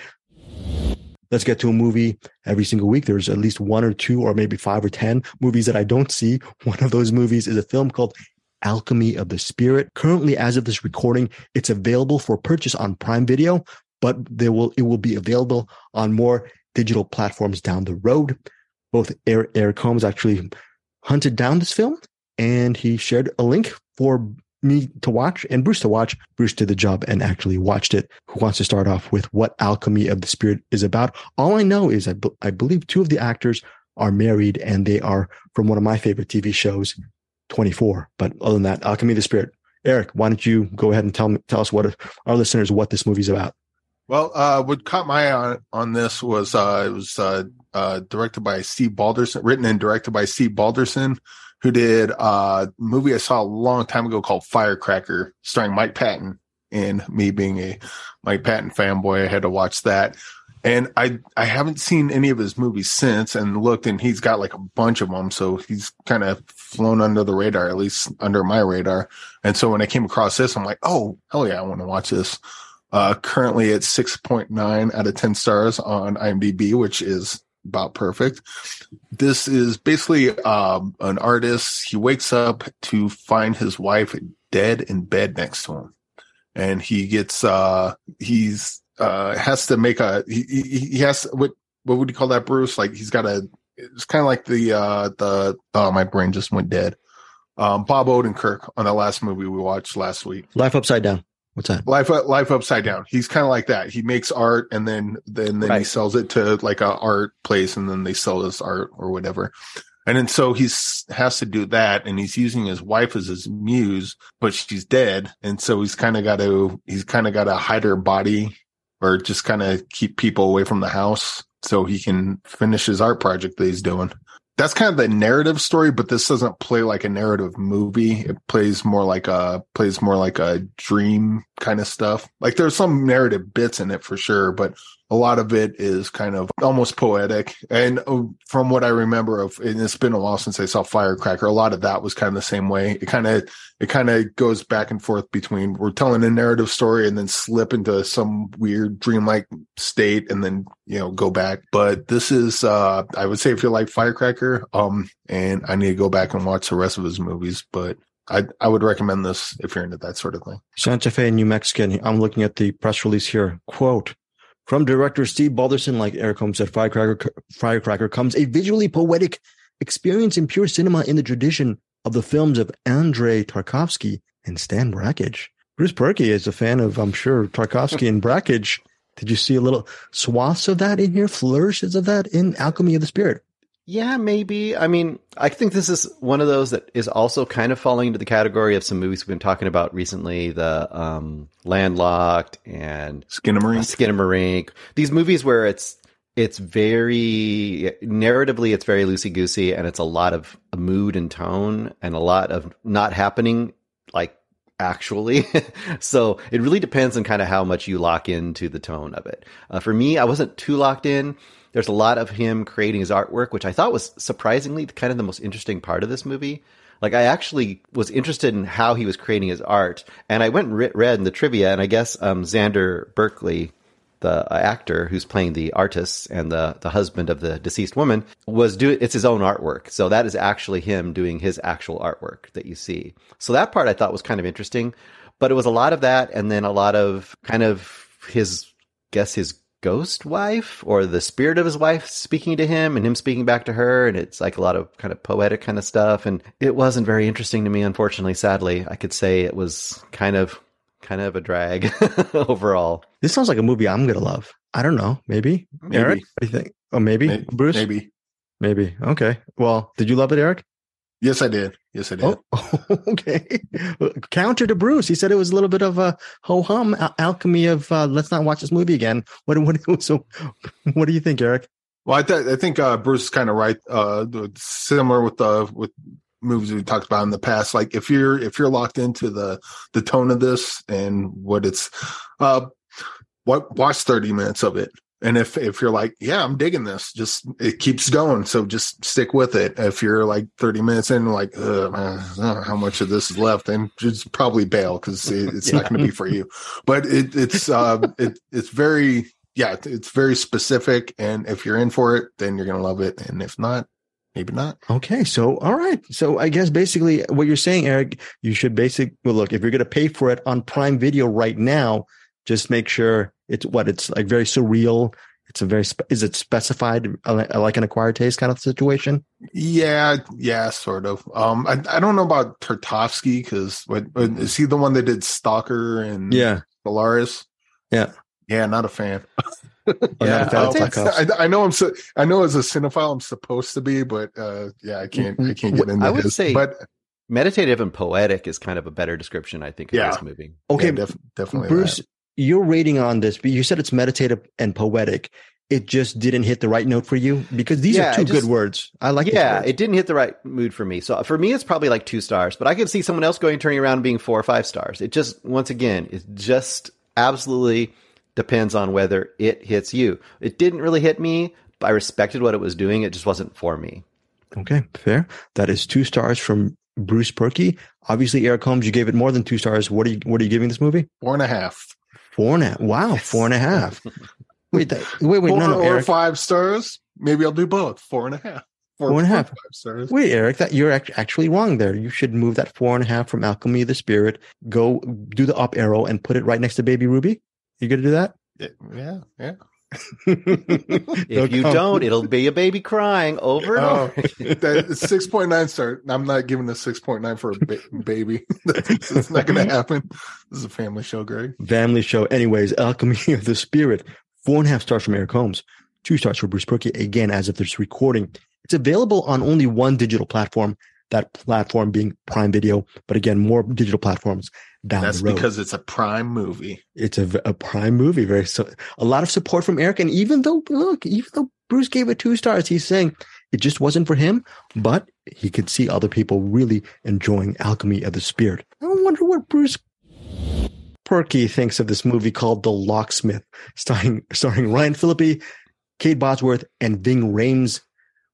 let's get to a movie every single week. There's at least one or two or maybe five or 10 movies that I don't see. <laughs> One of those movies is a film called Alchemy of the Spirit. Currently, as of this recording, it's available for purchase on Prime Video, but there will, it will be available on more digital platforms down the road. Both Eric, Holmes actually hunted down this film and he shared a link for me to watch and Bruce to watch. Bruce did the job and actually watched it. Who wants to start off with what Alchemy of the Spirit is about? All I know is I, I believe two of the actors are married and they are from one of my favorite TV shows, 24. But other than that, Alchemy of the Spirit. Eric, why don't you go ahead and tell me, tell us what our listeners what this movie's about? Well, uh, what caught my eye on, on this was uh, it was uh, uh directed by Steve Balderson, written and directed by Steve Balderson, who did a movie I saw a long time ago called Firecracker, starring Mike Patton. And me being a Mike Patton fanboy, I had to watch that. And I I haven't seen any of his movies since, and looked, and he's got like a bunch of them. So he's kind of flown under the radar, at least under my radar. And so when I came across this, I'm like, oh hell yeah, I want to watch this. Uh, currently it's 6.9 out of 10 stars on IMDb, which is about perfect. This is basically um, an artist. He wakes up to find his wife dead in bed next to him, and he gets uh, he's uh, has to make a he, he has what what would you call that, Bruce? Like he's got a it's kind of like the uh, the oh my brain just went dead. Um, Bob Odenkirk on the last movie we watched last week. Life Upside Down. What's that? Life Life Upside Down. He's kind of like that. He makes art and then then then right. he sells it to like a art place and then they sell this art or whatever. And then so he's has to do that, and he's using his wife as his muse, but she's dead, and so he's kind of got to he's kind of got to hide her body, or just kind of keep people away from the house so he can finish his art project that he's doing that's kind of the narrative story, but this doesn't play like a narrative movie. It plays more like a plays more like a dream kind of stuff. Like there's some narrative bits in it for sure, but a lot of it is kind of almost poetic. And uh, from what I remember of, and it's been a while since I saw Firecracker, a lot of that was kind of the same way. It kind of, it kind of goes back and forth between we're telling a narrative story and then slip into some weird dreamlike state and then, you know, go back. But this is, uh, I would say if you like Firecracker, um, and I need to go back and watch the rest of his movies, but I, I would recommend this if you're into that sort of thing. Santa Fe, New Mexican. I'm looking at the press release here. Quote, from director Steve Balderson, like Eric Holmes said, Firecracker, Firecracker comes a visually poetic experience in pure cinema in the tradition of the films of Andrei Tarkovsky and Stan Brakhage. Bruce Perky is a fan of, I'm sure, Tarkovsky and Brakhage. Did you see a little swaths of that in here, flourishes of that in Alchemy of the Spirit? Yeah, maybe. I mean, I think this is one of those that is also kind of falling into the category of some movies we've been talking about recently, the um, Landlocked and Skinamarink. Skinamarink. These movies where it's it's very narratively, it's very loosey goosey, and it's a lot of mood and tone, and a lot of not happening like actually. <laughs> so it really depends on kind of how much you lock into the tone of it. Uh, for me, I wasn't too locked in. There's a lot of him creating his artwork, which I thought was surprisingly kind of the most interesting part of this movie. Like I actually was interested in how he was creating his art, and I went and re- read in the trivia, and I guess um, Xander Berkeley, the uh, actor who's playing the artist and the the husband of the deceased woman, was doing it's his own artwork. So that is actually him doing his actual artwork that you see. So that part I thought was kind of interesting, but it was a lot of that, and then a lot of kind of his guess his ghost wife or the spirit of his wife speaking to him and him speaking back to her and it's like a lot of kind of poetic kind of stuff and it wasn't very interesting to me unfortunately. Sadly i could say it was kind of kind of a drag <laughs> overall. This sounds like a movie i'm gonna love. I don't know. Maybe, maybe. eric what do you think? Oh maybe, maybe. bruce? maybe. Maybe. Okay. Well did you love it eric Yes, I did. Yes, I did. Oh, <laughs> okay. Counter to Bruce. He said it was a little bit of a ho hum al- alchemy of uh, let's not watch this movie again. What, what, <laughs> so, what do you think, Eric? Well, I, th- I think uh, Bruce is kind of right. Uh, similar with the with movies we talked about in the past. Like if you're if you're locked into the the tone of this and what it's, uh, what watch thirty minutes of it and if if you're like, yeah, I'm digging this, just it keeps going. So just stick with it. If you're like 30 minutes in, like, man, how much of this is left, and just probably bail because it, it's not going to be for you. But it, it's uh, it, it's very yeah, it's very specific. And if you're in for it, then you're going to love it. And if not, maybe not. Okay. So, all right. So I guess basically what you're saying, Eric, you should basically, well, look, if you're going to pay for it on Prime Video right now, just make sure it's what it's like very surreal. It's a very spe- is it specified uh, like an acquired taste kind of situation? Yeah, yeah, sort of. Um, I I don't know about Tarkovsky because what is he the one that did Stalker and yeah Solaris? Yeah, yeah, not a fan. <laughs> Oh, yeah, I, I, know I'm so I know as a cinephile I'm supposed to be, but uh, yeah, I can't I can't get into. It. I would his, say, but meditative and poetic is kind of a better description, I think, of Yeah. this movie. Okay, yeah, def- definitely. Bruce, that. Your rating on this, but you said it's meditative and poetic. It just didn't hit the right note for you because these Yeah, are two just- good words. I like. these yeah, it didn't hit the right mood for me. So for me, it's probably like two stars, but I could see someone else going turning around and being four or five stars. It just, once again, it just absolutely depends on whether it hits you. It didn't really hit me. but I respected what it was doing. It just wasn't for me. Okay, fair. That is two stars from Bruce Perky. Obviously, Eric Holmes, you gave it more than two stars. What are you What are you giving this movie? Four and a half. Four and a half. Wow, four and a half. Wait, that, wait, wait, Four no, no, or Eric. five stars. Maybe I'll do both. Four and a half. Four and a half. Five stars. Wait, Eric, that you're act- actually wrong there. You should move that four and a half from Alchemy of the Spirit. Go do the up arrow and put it right next to Baby Ruby. You gonna do that? Yeah, yeah. <laughs> If you don't, it'll be a baby crying over and Oh, over. that six point nine star. I'm not giving a six point nine for a ba- baby. <laughs> That's, that's not going to happen. This is a family show, Greg. family show. Anyways, Alchemy <laughs> of the Spirit. Four and a half stars from Eric Holmes. Two stars for Bruce Perky. Again, as of this recording, It's available on only one digital platform, that platform being Prime Video. But again, more digital platforms down That's the road. because it's a prime movie. it's a, a prime movie. Very so a lot of support from Eric. And even though look, even though Bruce gave it two stars, he's saying it just wasn't for him, but he could see other people really enjoying Alchemy of the Spirit. I wonder what Bruce Perky thinks of this movie called The Locksmith, starring starring Ryan Phillippe, Kate Bosworth, and Ving Rhames.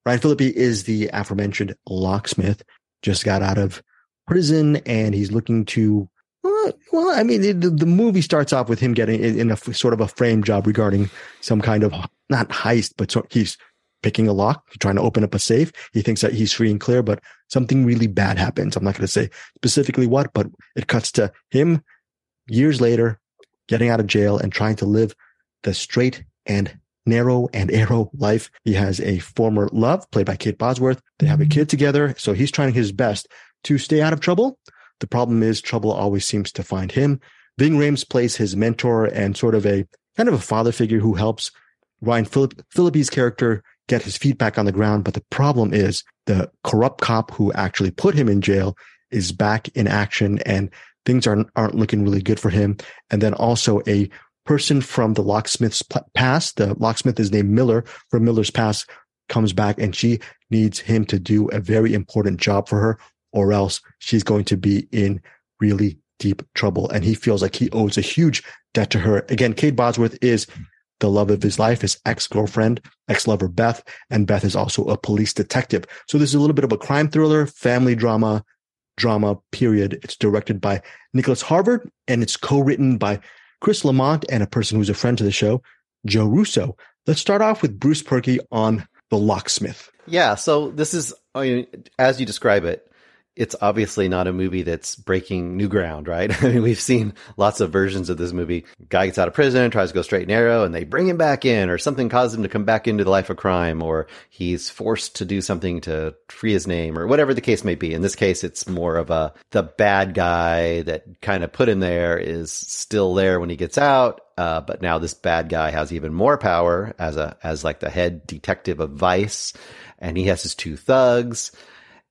Ryan Phillippe is the aforementioned locksmith, just got out of prison, and he's looking to well, well, I mean, the, the movie starts off with him getting in, a sort of a frame job regarding some kind of not heist, but so he's picking a lock, trying to open up a safe. He thinks that he's free and clear, but something really bad happens. I'm not going to say specifically what, but it cuts to him years later getting out of jail and trying to live the straight and narrow and <laughs> arrow life. He has a former love played by Kate Bosworth. They have a kid mm-hmm. together. So he's trying his best to stay out of trouble. The problem is trouble always seems to find him. Ving Rhames plays his mentor and sort of a kind of a father figure who helps Ryan Philipp, Phillippe's character get his feet back on the ground. But the problem is the corrupt cop who actually put him in jail is back in action and things aren't, aren't looking really good for him. And then also a person from the locksmith's past, the locksmith is named Miller from Miller's past comes back and she needs him to do a very important job for her or else she's going to be in really deep trouble. And he feels like he owes a huge debt to her. Again, Kate Bosworth is the love of his life, his ex-girlfriend, ex-lover Beth, and Beth is also a police detective. So this is a little bit of a crime thriller, family drama, drama period. It's directed by Nicolas Harvard and it's co-written by Chris Lamont and a person who's a friend to the show, Joe Russo. Let's start off with Bruce Perky on The Locksmith. Yeah, so this is I mean, as you describe it, it's obviously not a movie that's breaking new ground, right? <laughs> I mean, we've seen lots of versions of this movie. Guy gets out of prison, tries to go straight and narrow, and they bring him back in, or something causes him to come back into the life of crime, or he's forced to do something to free his name, or whatever the case may be. In this case, it's more of a the bad guy that kind of put him there is still there when he gets out. Uh, but now this bad guy has even more power as a as like the head detective of Vice, and he has his two thugs.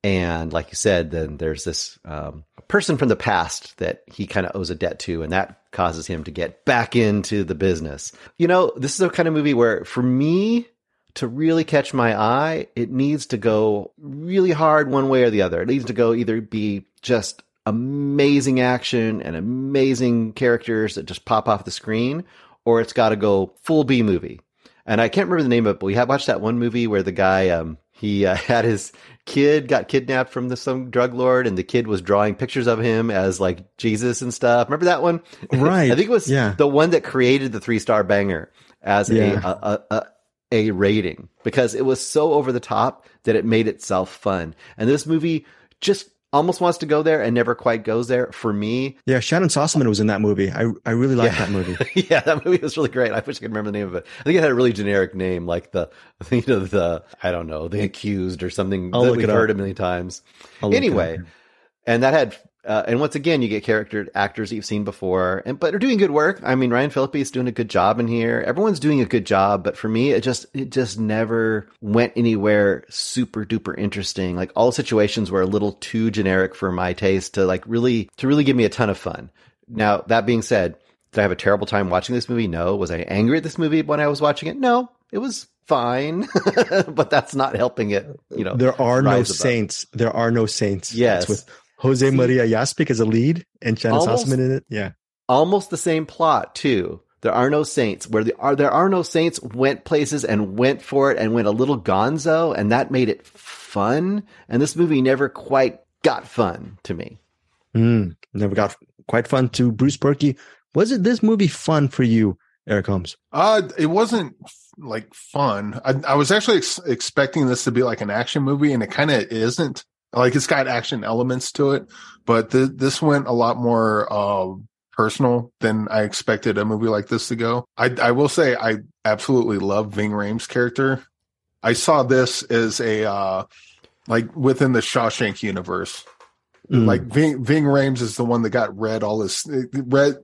And like you said, then there's this um, person from the past that he kind of owes a debt to, and that causes him to get back into the business. You know, this is a kind of movie where, for me, to really catch my eye, it needs to go really hard one way or the other. It needs to go either be just amazing action and amazing characters that just pop off the screen, or it's got to go full B movie. And I can't remember the name of it, but we have watched that one movie where the guy, um, he uh, <laughs> had his kid got kidnapped from the some drug lord, and the kid was drawing pictures of him as like Jesus and stuff. Remember that one? <laughs> Right. I think it was Yeah. the one that created the three star banger as Yeah. a, a, a, a a rating because it was so over the top that it made itself fun. And this movie just almost wants to go there and never quite goes there for me. Yeah, Shannyn Sossamon was in that movie. I I really liked Yeah. that movie. <laughs> yeah, that movie was really great. I wish I could remember the name of it. I think it had a really generic name, like the, <laughs> you know, the I don't know, the accused or something I'll that look we've it up. heard a million times. I'll Anyway, and that had, uh, and once again, you get character actors that you've seen before, and but are doing good work. I mean, Ryan Phillippe is doing a good job in here. Everyone's doing a good job, but for me, it just it just never went anywhere super duper interesting. Like all situations were a little too generic for my taste to like really to really give me a ton of fun. Now that being said, did I have a terrible time watching this movie? No. Was I angry at this movie when I was watching it? No. It was fine, <laughs> but that's not helping it. You know, There are no above. saints. There are no saints. Yes. With Jose Maria Yazpik as a lead and Shannon Almost- Sossamon in it. Yeah. almost the same plot too. There are no saints. Where there are there are no saints went places and went for it and went a little gonzo, and that made it fun. And this movie never quite got fun to me. Mm, never got quite fun to Bruce Perky. Was it this movie fun for you, Eric Holmes? Uh, it wasn't like fun. I, I was actually ex- expecting this to be like an action movie, and it kind of isn't. Like it's got action elements to it, but th- this went a lot more uh, personal than I expected a movie like this to go. I, I will say I absolutely love Ving Rhames' character. I saw this as a uh, like within the Shawshank universe. Mm. Like Ving, Ving Rhames is the one that got read all this read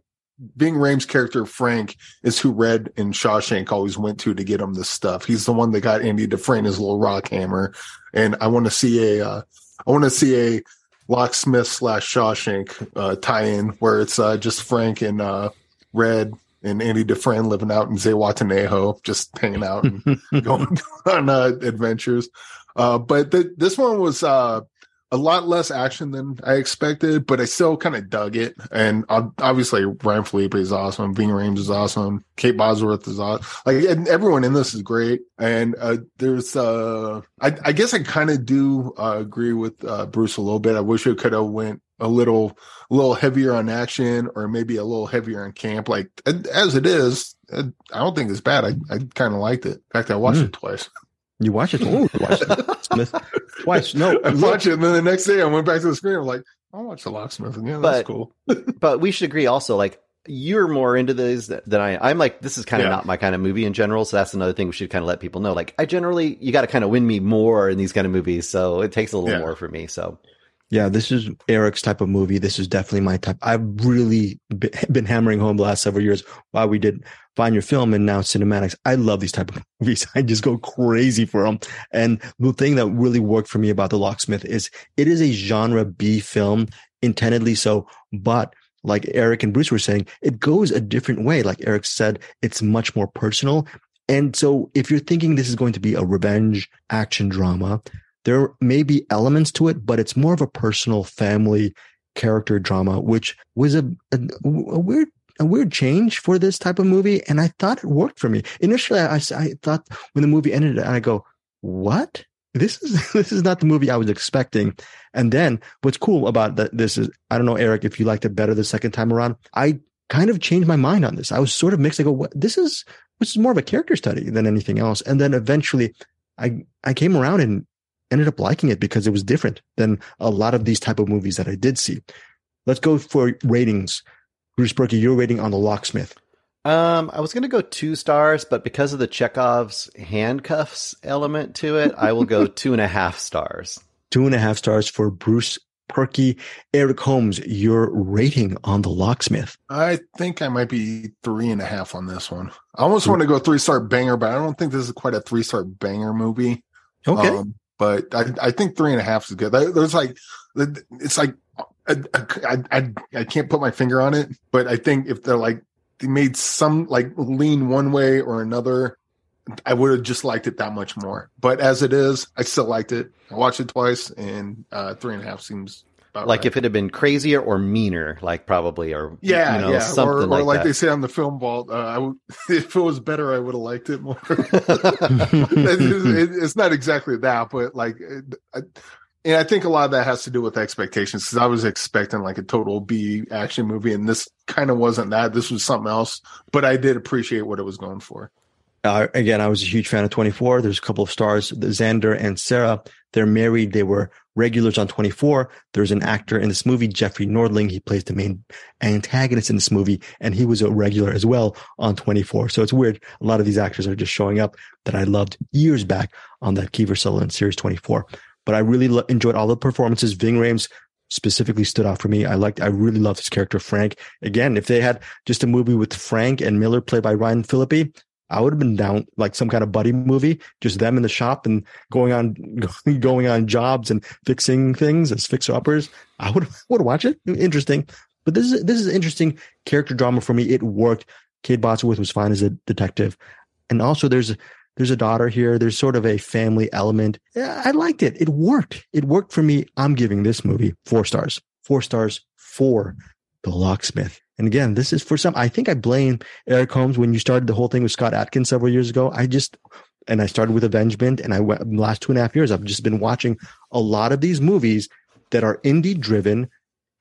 Ving Rhames' character Frank is who Red and Shawshank always went to to get him the stuff. He's the one that got Andy Dufresne his little rock hammer, and I want to see a uh, I want to see a locksmith slash Shawshank uh, tie-in where it's uh, just Frank and uh, Red and Andy Dufresne living out in Zihuatanejo, just hanging out and <laughs> going <laughs> on uh, adventures. Uh, but th- this one was uh, a lot less action than I expected, but I still kind of dug it. And obviously, Ryan Phillippe is awesome. Ving Rhames is awesome. Kate Bosworth is awesome. Like, and everyone in this is great. And uh, there's, uh, I, I guess I kind of do uh, agree with uh, Bruce a little bit. I wish it could have went a little, a little heavier on action, or maybe a little heavier on camp. Like as it is, I don't think it's bad. I, I kind of liked it. In fact, I watched mm. it twice. <laughs> You watch it? Oh, watch Smith twice. No, <laughs> I watch it, and then the next day I went back to the screen. I'm like, I'll watch the Locksmith again. That's cool. <laughs> but we should agree also, like you're more into these than I. I'm like, this is kind of yeah. not my kind of movie in general. So that's another thing we should kind of let people know. Like, I generally, you got to kind of win me more in these kind of movies. So it takes a little yeah. more for me. So yeah, this is Eric's type of movie. This is definitely my type. I've really <laughs> been hammering home the last several years while we did Find Your Film and now CinemAddicts. I love these type of <laughs> movies. I just go crazy for them. And the thing that really worked for me about The Locksmith is it is a genre B film, intendedly so, but like Eric and Bruce were saying, it goes a different way. Like Eric said, it's much more personal. And so if you're thinking this is going to be a revenge action drama, there may be elements to it, but it's more of a personal family character drama, which was a, a, a weird a weird change for this type of movie, and I thought it worked for me. Initially, I, I thought when the movie ended, and I go, "What? This is <laughs> this is not the movie I was expecting." And then, what's cool about that this is, I don't know, Eric, if you liked it better the second time around. I kind of changed my mind on this. I was sort of mixed. I go, "What? This is this is more of a character study than anything else." And then eventually, I I came around and ended up liking it because it was different than a lot of these type of movies that I did see. Let's go for ratings. Bruce Berkey, your rating on The Locksmith. Um, I was going to go two stars, but because of the Chekhov's handcuffs element to it, I will go <laughs> two and a half stars. Two and a half stars for Bruce Perky. Eric Holmes, your rating on The Locksmith. I think I might be three and a half on this one. I almost want to go three star banger, but I don't think this is quite a three star banger movie. Okay. Um, but I, I think three and a half is good. There's like, it's like, I, I, I, can't put my finger on it, but I think if they're like, they made some like lean one way or another, I would have just liked it that much more. But as it is, I still liked it. I watched it twice, and uh, three and a half seems like right. if it had been crazier or meaner, like probably, or yeah, you know, yeah, something or, or like, like they say on the film vault. Uh, <laughs> if it was better, I would have liked it more. <laughs> it's, it's, not exactly that, but like, I, and I think a lot of that has to do with expectations because I was expecting like a total B action movie, and this kind of wasn't that. This was something else, but I did appreciate what it was going for. Uh, again, I was a huge fan of 24. There's a couple of stars, Xander and Sarah. They're married. They were regulars on 24. There's an actor in this movie, Jeffrey Nordling. He plays the main antagonist in this movie, and he was a regular as well on 24. So it's weird. A lot of these actors are just showing up that I loved years back on that Kiefer Sutherland series 24. But I really lo- enjoyed all the performances. Ving Rhames specifically stood out for me. I liked, I really loved his character, Frank. Again, if they had just a movie with Frank and Miller played by Ryan Phillippe, I would have been down like some kind of buddy movie, just them in the shop and going on <laughs> going on jobs and fixing things as fixer uppers. I would would watch it. Interesting, but this is this is interesting character drama for me. It worked. Kate Bosworth was fine as a detective, and also there's there's a daughter here. There's sort of a family element. I liked it. It worked. It worked for me. I'm giving this movie four stars. Four stars for the locksmith. And again, this is for some, I think I blame Eric Holmes when you started the whole thing with Scott Adkins several years ago. I just, and I started with Avengement and I went last two and a half years, I've just been watching a lot of these movies that are indie driven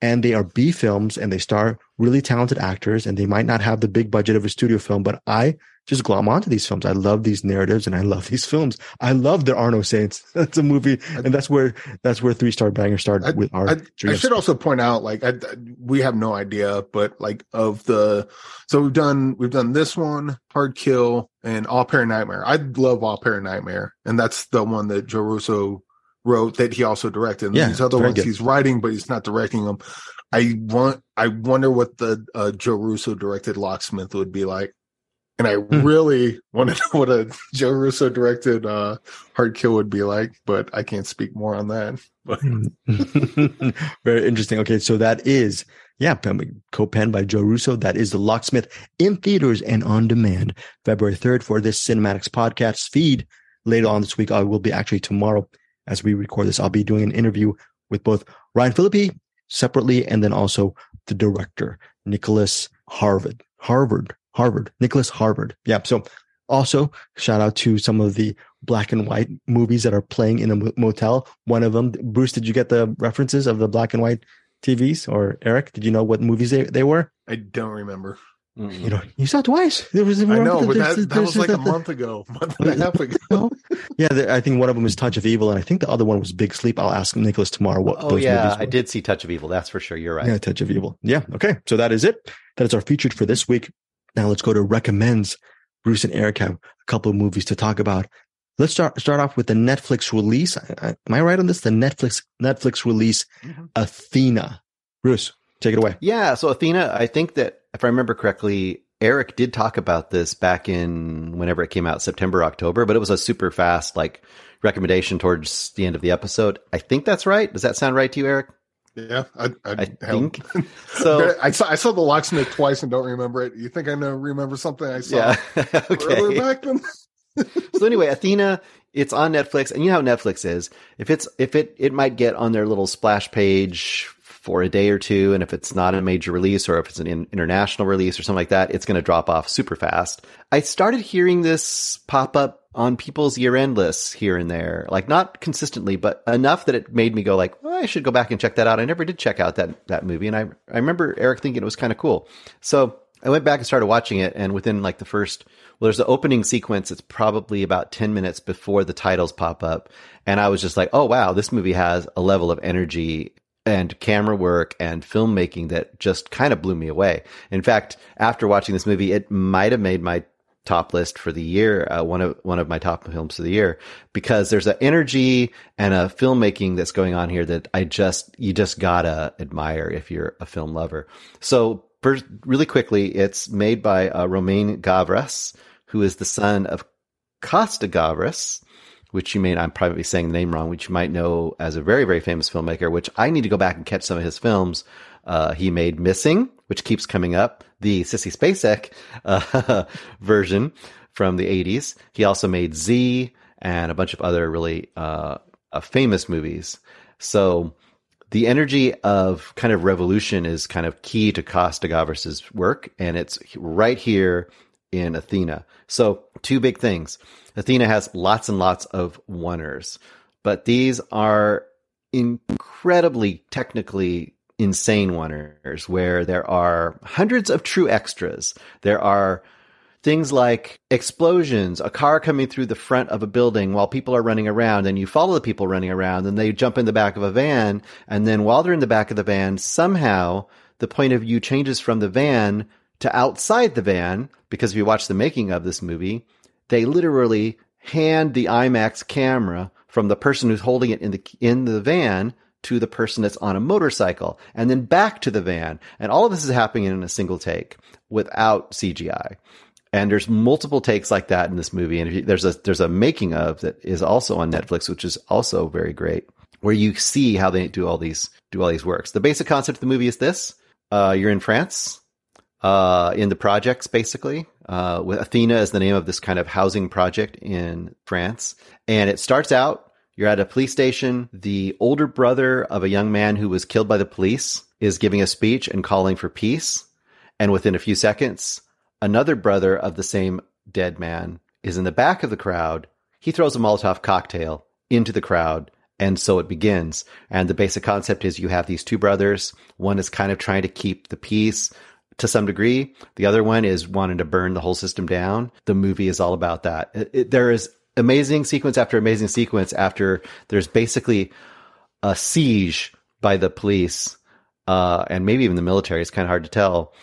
and they are B films and they star really talented actors and they might not have the big budget of a studio film, but I just glom onto these films. I love these narratives and I love these films. I love There Are No Saints. <laughs> That's a movie, and that's where that's where Three Star Banger started I, with our. I, I, should also point out, like, I, we have no idea, but like of the, so we've done we've done this one, Hard Kill, and All Parent Nightmare. I love All Parent Nightmare, and that's the one that Joe Russo wrote that he also directed. And yeah, these other ones good. he's writing, but he's not directing them. I want. I wonder what the uh, Joe Russo directed Locksmith would be like, and I Hmm. really want to know what a Joe Russo directed uh, Hard Kill would be like, but I can't speak more on that. But <laughs> Very interesting. Okay, so that is yeah, co-penned by Joe Russo. That is the Locksmith in theaters and on demand, February third for this CinemAddicts podcast feed. Later on this week, I will be actually tomorrow as we record this. I'll be doing an interview with both Ryan Phillippe separately, and then also the director Nicolas Harvard, Harvard, Harvard, Nicolas Harvard. Yeah. So also shout out to some of the black and white movies that are playing in a motel. One of them, Bruce, did you get the references of the black and white TVs? Or Eric, did you know what movies they, they were? I don't remember. Mm-mm. You know, you saw it twice. There was, I know, but that, that was like a there's the- month ago, <laughs> month and a <laughs> half ago. yeah, the, I think one of them was Touch of Evil, and I think the other one was Big Sleep. I'll ask Nicholas tomorrow what Oh those yeah, movies I did see Touch of Evil. That's for sure. You're right. Yeah, Touch of Evil. Yeah. Okay. So that is it. That is our featured for this week. Now let's go to recommends. Bruce and Eric have a couple of movies to talk about. Let's start start off with the Netflix release. I, I, am I right on this? The Netflix Netflix release, Mhm. Athena. Bruce, take it away. Yeah. So Athena, I think that if I remember correctly, Eric did talk about this back in whenever it came out, September, October, but it was a super fast like recommendation towards the end of the episode. I think that's right. Does that sound right to you, Eric? Yeah, I, I, I think <laughs> so. I saw I saw the locksmith twice and don't remember it. You think I know remember something I saw Yeah. <laughs> earlier okay. back then? <laughs> so anyway, Athena, it's on Netflix, and you know how Netflix is. If it's if it it might get on their little splash page for a day or two, and if it's not a major release or if it's an in, international release or something like that, it's going to drop off super fast. I started hearing this pop up on people's year end lists here and there, like not consistently, but enough that it made me go like, well, I should go back and check that out. I never did check out that that movie, and I I remember Eric thinking it was kind of cool, so. I went back and started watching it, and within like the first, well, there's the opening sequence. It's probably about 10 minutes before the titles pop up. And I was just like, oh, wow, this movie has a level of energy and camera work and filmmaking that just kind of blew me away. In fact, after watching this movie, it might have made my top list for the year, uh, one of one of my top films of the year, because there's an energy and a filmmaking that's going on here that I just you just gotta admire if you're a film lover. So, really quickly, it's made by uh, Romain Gavras, who is the son of Costa Gavras, which you may I'm probably saying the name wrong, which you might know as a very very famous filmmaker. Which I need to go back and catch some of his films. Uh, he made Missing, which keeps coming up, the Sissy Spacek uh, <laughs> version from the 80s. He also made Z and a bunch of other really uh, uh, famous movies. So the energy of kind of revolution is kind of key to Costa Gavras's work, and it's right here in Athena. So two big things. Athena has lots and lots of oneers, but these are incredibly technically insane oneers where there are hundreds of true extras. There are things like explosions, a car coming through the front of a building while people are running around and you follow the people running around and they jump in the back of a van. And then while they're in the back of the van, somehow the point of view changes from the van to outside the van. Because if you watch the making of this movie, they literally hand the IMAX camera from the person who's holding it in the, in the van to the person that's on a motorcycle and then back to the van. And all of this is happening in a single take without CGI. And there's multiple takes like that in this movie. And you, there's a there's a making of that is also on Netflix, which is also very great, where you see how they do all these do all these works. The basic concept of the movie is this: uh, you're in France, uh, in the projects, basically. Uh, with Athena is the name of this kind of housing project in France, and it starts out. You're at a police station. The older brother of a young man who was killed by the police is giving a speech and calling for peace. And within a few seconds, another brother of the same dead man is in the back of the crowd. He throws a Molotov cocktail into the crowd. And so it begins. And the basic concept is you have these two brothers. One is kind of trying to keep the peace to some degree. The other one is wanting to burn the whole system down. The movie is all about that. It, it, there is amazing sequence after amazing sequence after there's basically a siege by the police, uh, and maybe even the military. It's kind of hard to tell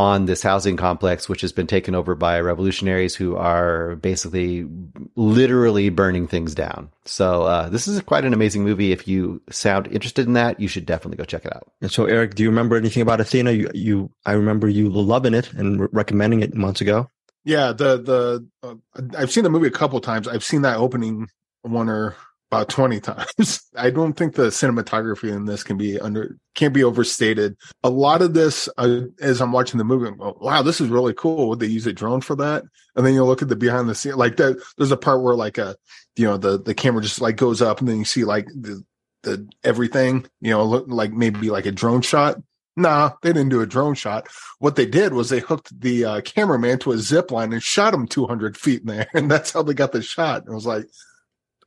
on this housing complex, which has been taken over by revolutionaries who are basically literally burning things down. So uh, this is quite an amazing movie. If you sound interested in that, you should definitely go check it out. And so, Eric, do you remember anything about Athena? You, you I remember you loving it and re- recommending it months ago. Yeah, the the uh, I've seen the movie a couple times. I've seen that opening one or about 20 times. <laughs> I don't think the cinematography in this can be under can't be overstated. A lot of this uh, as I'm watching the movie, I'm going, wow, this is really cool. Would they use a drone for that? And then you look at the behind the scene like that there's a part where like a you know the the camera just like goes up and then you see like the the everything, you know, look like maybe like a drone shot. Nah, they didn't do a drone shot. What they did was they hooked the uh, cameraman to a zip line and shot him 200 feet in there, <laughs> and that's how they got the shot. It was like,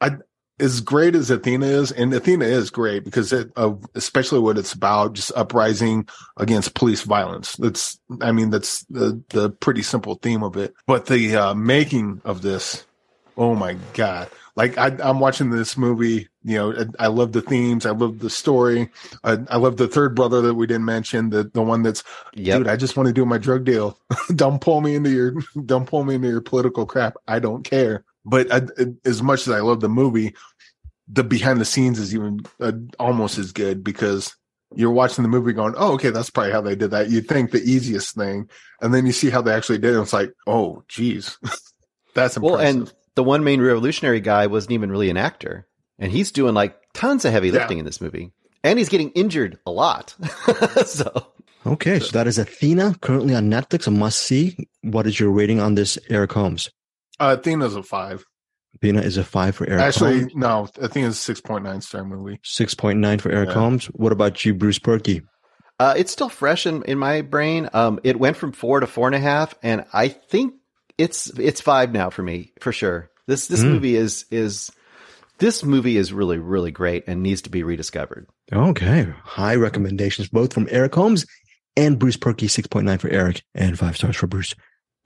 I as great as Athena is, and Athena is great because it, uh, especially what it's about, just uprising against police violence. That's, I mean, that's the the pretty simple theme of it. But the uh, making of this, oh my god! Like I, am watching this movie, you know, I, I, love the themes, I love the story, I, I, love the third brother that we didn't mention, the the one that's, yep. dude, I just want to do my drug deal. <laughs> don't pull me into your, don't pull me into your political crap. I don't care but I, as much as I love the movie, the behind the scenes is even uh, almost as good because you're watching the movie going, oh, okay, that's probably how they did that. You think the easiest thing, and then you see how they actually did it. it's like, oh, geez, <laughs> that's impressive. Well, and the one main revolutionary guy wasn't even really an actor, and he's doing like tons of heavy lifting yeah. in this movie, and he's getting injured a lot. <laughs> so. Okay, so that is Athena, currently on Netflix, a must see. What is your rating on this, Eric Holmes? Uh, Athena's a five. Athena is a five for Eric. Actually, Holmes. no, I think it's six point nine star movie. Six point nine for Eric yeah. Holmes. What about you, Bruce Perky? Uh, it's still fresh in, in my brain. Um, it went from four to four and a half, and I think it's it's five now for me for sure. This this mm. movie is is this movie is really really great and needs to be rediscovered. Okay, high recommendations both from Eric Holmes and Bruce Perky. Six point nine for Eric and five stars for Bruce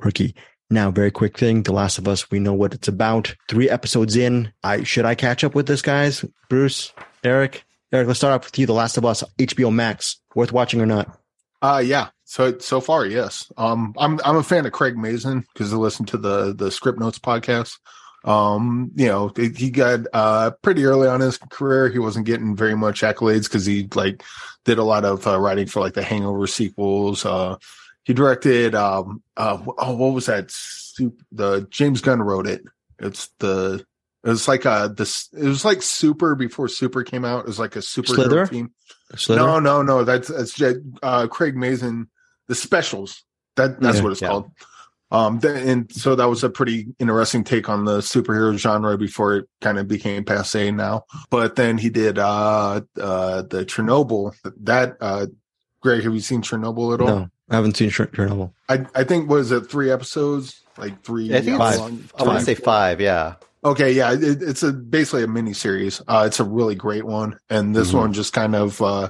Purkey. Now, very quick thing. The Last of Us, we know what it's about. Three episodes in. I should I catch up with this, guys? Bruce, Eric, Eric. Let's start off with you. The Last of Us, HBO Max, worth watching or not? Uh yeah. So so far, yes. Um, I'm I'm a fan of Craig Mazin because I listen to the the Script Notes podcast. Um, you know, he got uh pretty early on his career. He wasn't getting very much accolades because he like did a lot of uh, writing for like the Hangover sequels. Uh, he directed um uh oh what was that the James Gunn wrote it. It's the it was like a this it was like Super before Super came out. It was like a super Slither? team. Slither? No, no, no. That's that's uh, Craig Mazin. The specials. That that's yeah, what it's yeah. called. Um, and so that was a pretty interesting take on the superhero genre before it kind of became passe now. But then he did uh uh the Chernobyl. That uh Greg, have you seen Chernobyl at all? No. I haven't seen Chernobyl. I I think was it three episodes, like three. I think five. Long, I want to say five. Yeah. Okay, yeah, it, it's a basically a mini series. Uh, it's a really great one, and this mm-hmm. one just kind of uh,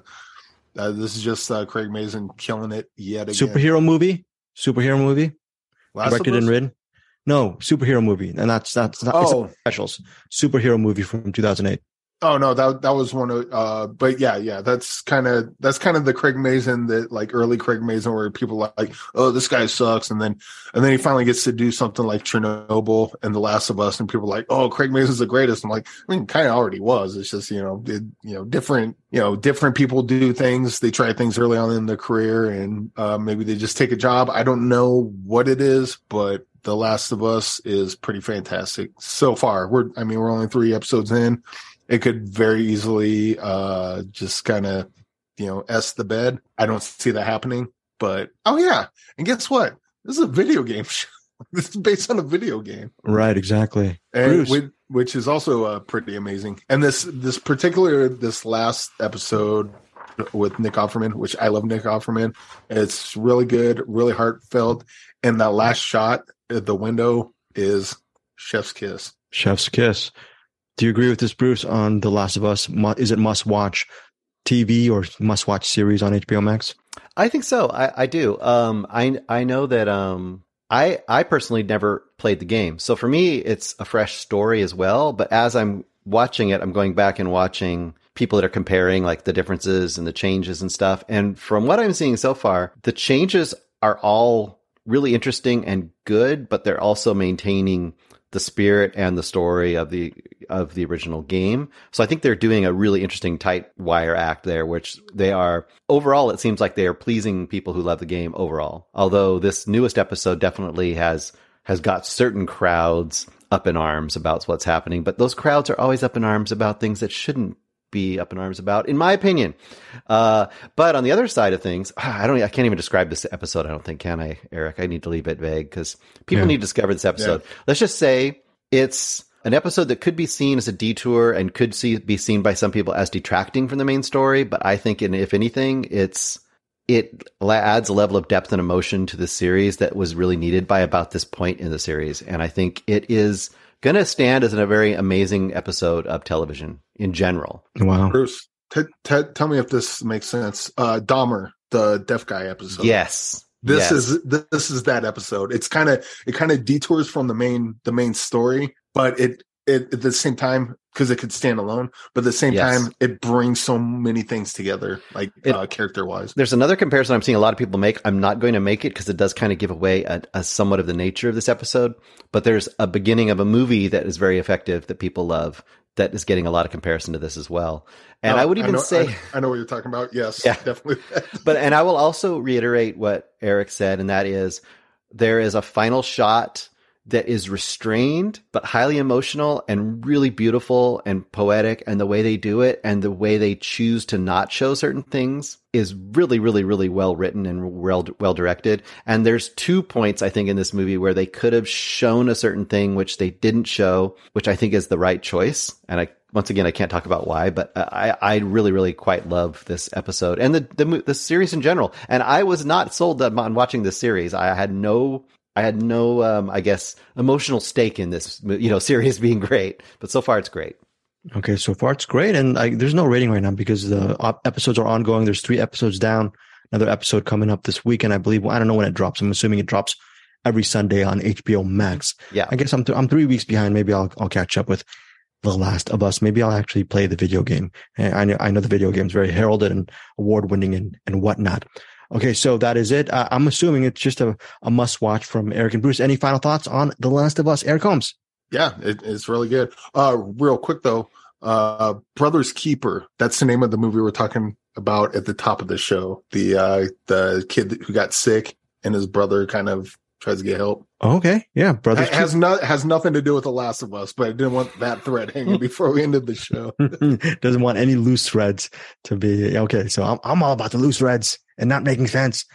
uh, this is just uh, Craig Mazin killing it yet again. Superhero movie, superhero movie, Last directed and written. No, superhero movie, and that's that's not oh. specials. Superhero movie from 2008. Oh no, that that was one of uh but yeah, yeah, that's kind of that's kind of the Craig Mazin that like early Craig Mazin where people like, oh, this guy sucks and then and then he finally gets to do something like Chernobyl and The Last of Us and people like, "Oh, Craig Mazin's the greatest." I'm like, I mean, kind of already was. It's just, you know, it, you know, different, you know, different people do things. They try things early on in their career and uh maybe they just take a job. I don't know what it is, but the Last of Us is pretty fantastic so far. We're, I mean, we're only three episodes in it could very easily uh, just kind of you know s the bed. I don't see that happening. But oh yeah, and guess what? This is a video game <laughs> show. this is based on a video game, right? Exactly, and which, which is also uh, pretty amazing. And this this particular this last episode with Nick Offerman, which I love Nick Offerman. It's really good, really heartfelt. And that last shot at the window is Chef's Kiss. Chef's Kiss. Do you agree with this, Bruce, on The Last of Us? Is it must watch TV or must watch series on HBO Max? I think so. I, I do. Um, I I know that um, I I personally never played the game, so for me it's a fresh story as well. But as I'm watching it, I'm going back and watching people that are comparing like the differences and the changes and stuff. And from what I'm seeing so far, the changes are all really interesting and good, but they're also maintaining the spirit and the story of the of the original game. So I think they're doing a really interesting tight wire act there, which they are overall. It seems like they are pleasing people who love the game overall. Although this newest episode definitely has has got certain crowds up in arms about what's happening, but those crowds are always up in arms about things that shouldn't be up in arms about, in my opinion. Uh, but on the other side of things, <sighs> I don't, I can't even describe this episode. I don't think, can I, Eric? I need to leave it vague because people Yeah. need to discover this episode. Let's just say it's an episode that could be seen as a detour and could see, be seen by some people as detracting from the main story. But I think, in, if anything, it's, it adds a level of depth and emotion to the series that was really needed by about this point in the series. And I think it is going to stand as a very amazing episode of television in general. Wow. Bruce, t- t- tell me if this makes sense. Uh, Dahmer, the deaf guy episode. yes. This Yes. is this is that episode. It's kind of it kind of detours from the main the main story, but it it at the same time because it could stand alone, but at the same Yes. time it brings so many things together, like uh, character wise. There's another comparison I'm seeing a lot of people make. I'm not going to make it because it does kind of give away a, a somewhat of the nature of this episode. But there's a beginning of a movie that is very effective that people love that is getting a lot of comparison to this as well. And I would even know, say, I, I know what you're talking about. Yes, Yeah. definitely. <laughs> but and I will also reiterate what Eric said, and that is there is a final shot that is restrained but highly emotional and really beautiful and poetic and the way they do it and the way they choose to not show certain things is really really really well written and well well directed and there's two points i think in this movie where they could have shown a certain thing which they didn't show which i think is the right choice and i once again, I can't talk about why, but I, I really, really quite love this episode and the, the the series in general. And I was not sold on watching this series. I had no, I had no, um, I guess, emotional stake in this, you know, series <laughs> being great. But so far, it's great. Okay, so far it's great, and I, there's no rating right now because the op- episodes are ongoing. There's three episodes down. Another episode coming up this weekend, I believe. Well, I don't know when it drops. I'm assuming it drops every Sunday on HBO Max. Yeah. I guess I'm th- I'm three weeks behind. Maybe I'll I'll catch up with The Last of Us. Maybe I'll actually play the video game. I know I know the video game is very heralded and award winning and and whatnot. Okay, so that is it. Uh, I'm assuming it's just a, a must watch from Eric and Bruce. Any final thoughts on The Last of Us? Eric Holmes. Yeah, it, it's really good. Uh, real quick though, uh, Brothers Keeper. That's the name of the movie we're talking about at the top of the show. The uh, the kid who got sick and his brother kind of tries to get help. Okay, yeah, brothers. It has not has nothing to do with The Last of Us, but I didn't want that thread hanging <laughs> before we ended the show. <laughs> doesn't want any loose threads to be okay. So I'm I'm all about the loose threads and not making sense.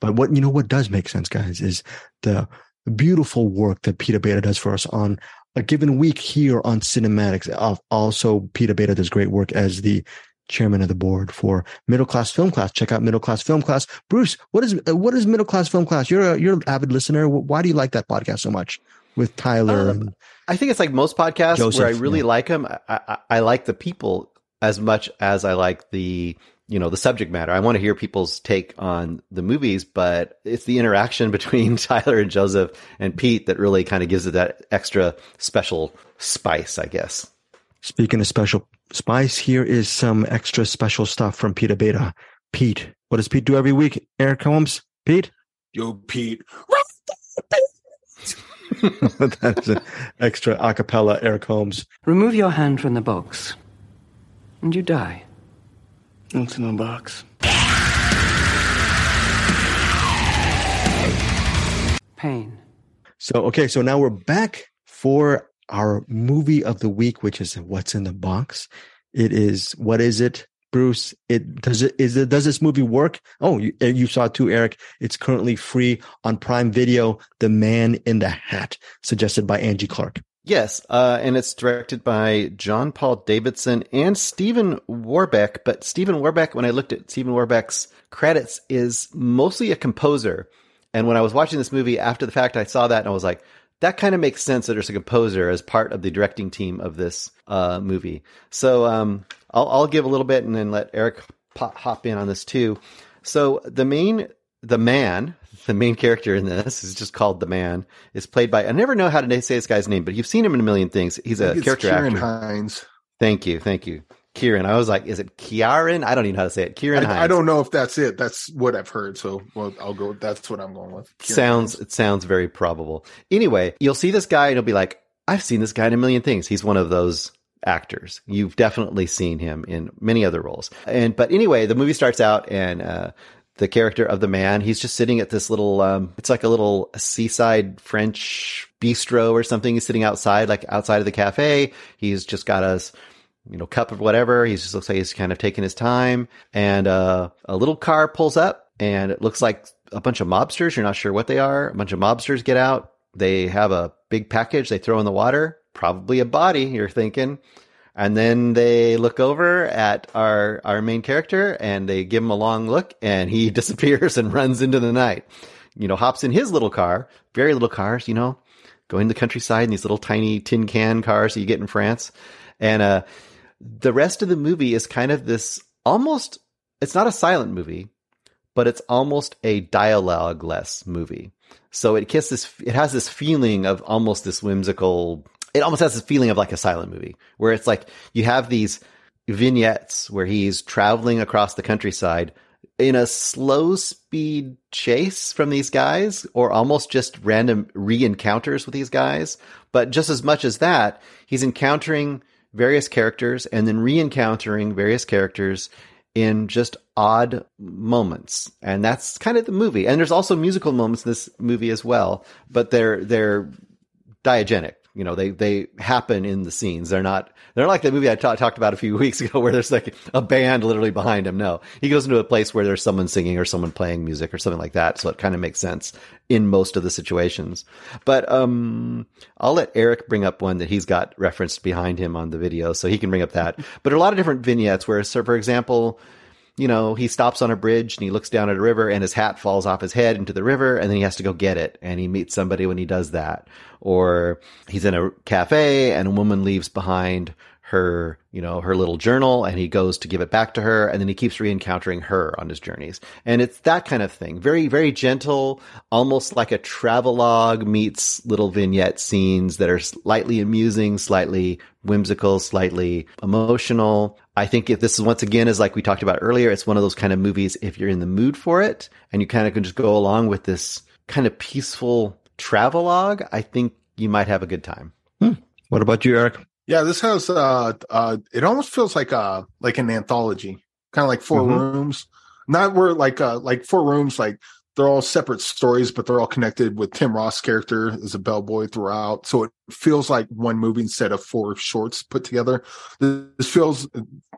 But what you know what does make sense, guys, is the beautiful work that Peter Beta does for us on a given week here on CinemAddicts. Also, Peter Beta does great work as the chairman of the board for Middle Class Film Class. Check out Middle Class Film Class. Bruce, what is what is Middle Class Film Class? You're a you're an avid listener. Why do you like that podcast so much with Tyler? Um, I think it's like most podcasts Joseph, where I really yeah. like them. I, I, I like the people as much as I like the you know the subject matter. I want to hear people's take on the movies, but it's the interaction <laughs> between Tyler and Joseph and Pete that really kind of gives it that extra special spice, I guess. Speaking of special spice, here is some extra special stuff from Peter Beta. Pete, what does Pete do every week? Eric Holmes, Pete. Yo, Pete. <laughs> that is an extra acapella. Eric Holmes. Remove your hand from the box, and you die. What's in the box? Pain. So okay, so now we're back for our movie of the week, which is what's in the box. It is what is it, Bruce? It does it is it does this movie work? Oh, you, eh, you saw it too, Eric. It's currently free on Prime Video. The Man in the Hat, suggested by Angie Clark. Yes, uh, and it's directed by John Paul Davidson and Stephen Warbeck. But Stephen Warbeck, when I looked at Stephen Warbeck's credits, is mostly a composer. And when I was watching this movie after the fact, I saw that and I was like, that kind of makes sense that there's a composer as part of the directing team of this uh, movie. So um, I'll, I'll give a little bit and then let Eric pop, hop in on this too. So the main, the man, <laughs> the main character in this is just called the man, is played by I never know how to say this guy's name, but you've seen him in a million things. He's a character Kieran actor. Hinds. Thank you, thank you. Kieran. I was like, is it Kieran? I don't even know how to say it. Kieran. I, I, don't know if that's it. That's what I've heard. So well, I'll go. That's what I'm going with. Kieran sounds Hinds. it sounds very probable. Anyway, you'll see this guy and you'll be like, I've seen this guy in a million things. He's one of those actors. You've definitely seen him in many other roles. And but anyway, the movie starts out and uh, the character of the man, he's just sitting at this little um, it's like a little seaside French bistro or something. He's sitting outside, like outside of the cafe. He's just got a you know cup of whatever. He just looks like he's kind of taking his time. And uh, a little car pulls up, and it looks like a bunch of mobsters. You're not sure what they are. A bunch of mobsters get out. They have a big package they throw in the water probably a body, you're thinking. And then they look over at our, our main character and they give him a long look and he <laughs> disappears and runs into the night. You know, hops in his little car, very little cars, you know, going to the countryside in these little tiny tin can cars that you get in France. And, uh, the rest of the movie is kind of this almost, it's not a silent movie, but it's almost a dialogue less movie. So it this, it has this feeling of almost this whimsical it almost has this feeling of like a silent movie where it's like you have these vignettes where he's traveling across the countryside in a slow speed chase from these guys or almost just random re-encounters with these guys. But just as much as that, he's encountering various characters and then re-encountering various characters in just odd moments. And that's kind of the movie. And there's also musical moments in this movie as well, but they're, they're diegetic. You know, they they happen in the scenes. They're not they're like the movie I ta- talked about a few <laughs> weeks ago, where there's like a band literally behind him. No, he goes into a place where there's someone singing or someone playing music or something like that. So it kind of makes sense in most of the situations. But um, I'll let Eric bring up one that he's got referenced behind him on the video, so he can bring up that. But a lot of different vignettes where, so for example you know, he stops on a bridge and he looks down at a river and his hat falls off his head into the river and then he has to go get it and he meets somebody when he does that. Or he's in a cafe and a woman leaves behind her, you know, her little journal and he goes to give it back to her and then he keeps re-encountering her on his journeys. And it's that kind of thing. Very, very gentle, almost like a travelogue meets little vignette scenes that are slightly amusing, slightly whimsical, slightly emotional. I think if this is once again is like we talked about earlier, it's one of those kind of movies if you're in the mood for it and you kind of can just go along with this kind of peaceful travelogue, I think you might have a good time. Hmm. What about you, Eric? Yeah, this has uh uh it almost feels like uh like an anthology. Kind of like 4 mm-hmm. rooms. Not where like uh like four rooms like they're all separate stories, but they're all connected with Tim Roth's character as a bellboy throughout. So it feels like one movie instead of four shorts put together. This feels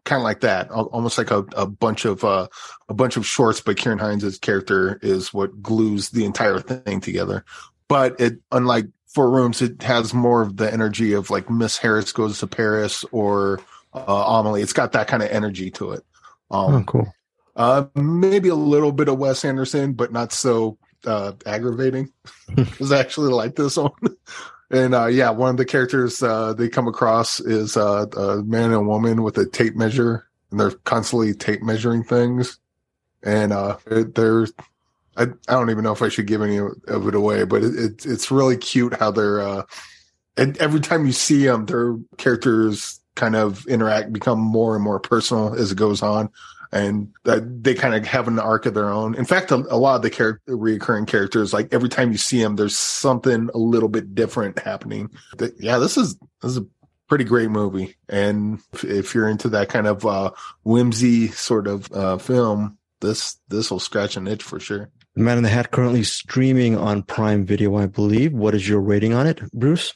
kind of like that, almost like a, a bunch of uh, a bunch of shorts, but Ciarán Hinds' character is what glues the entire thing together. But it, unlike Four Rooms, it has more of the energy of like Miss Harris Goes to Paris or uh, Amelie. It's got that kind of energy to it. Um, oh, cool. Uh, maybe a little bit of Wes Anderson, but not so uh, aggravating. <laughs> Is actually like this one. and uh, yeah, one of the characters uh, they come across is uh, a man and a woman with a tape measure, and they're constantly tape measuring things. And uh, they're, I, I don't even know if I should give any of it away, but it, it it's really cute how they're, uh, and every time you see them, their characters kind of interact, become more and more personal as it goes on and they kind of have an arc of their own. In fact, a, a lot of the char- reoccurring characters, like every time you see them, there's something a little bit different happening. yeah, this is this is a pretty great movie, and if, if you're into that kind of uh, whimsy sort of uh, film, this this will scratch an itch for sure. The Man in the Hat currently streaming on Prime Video, I believe. What is your rating on it, Bruce?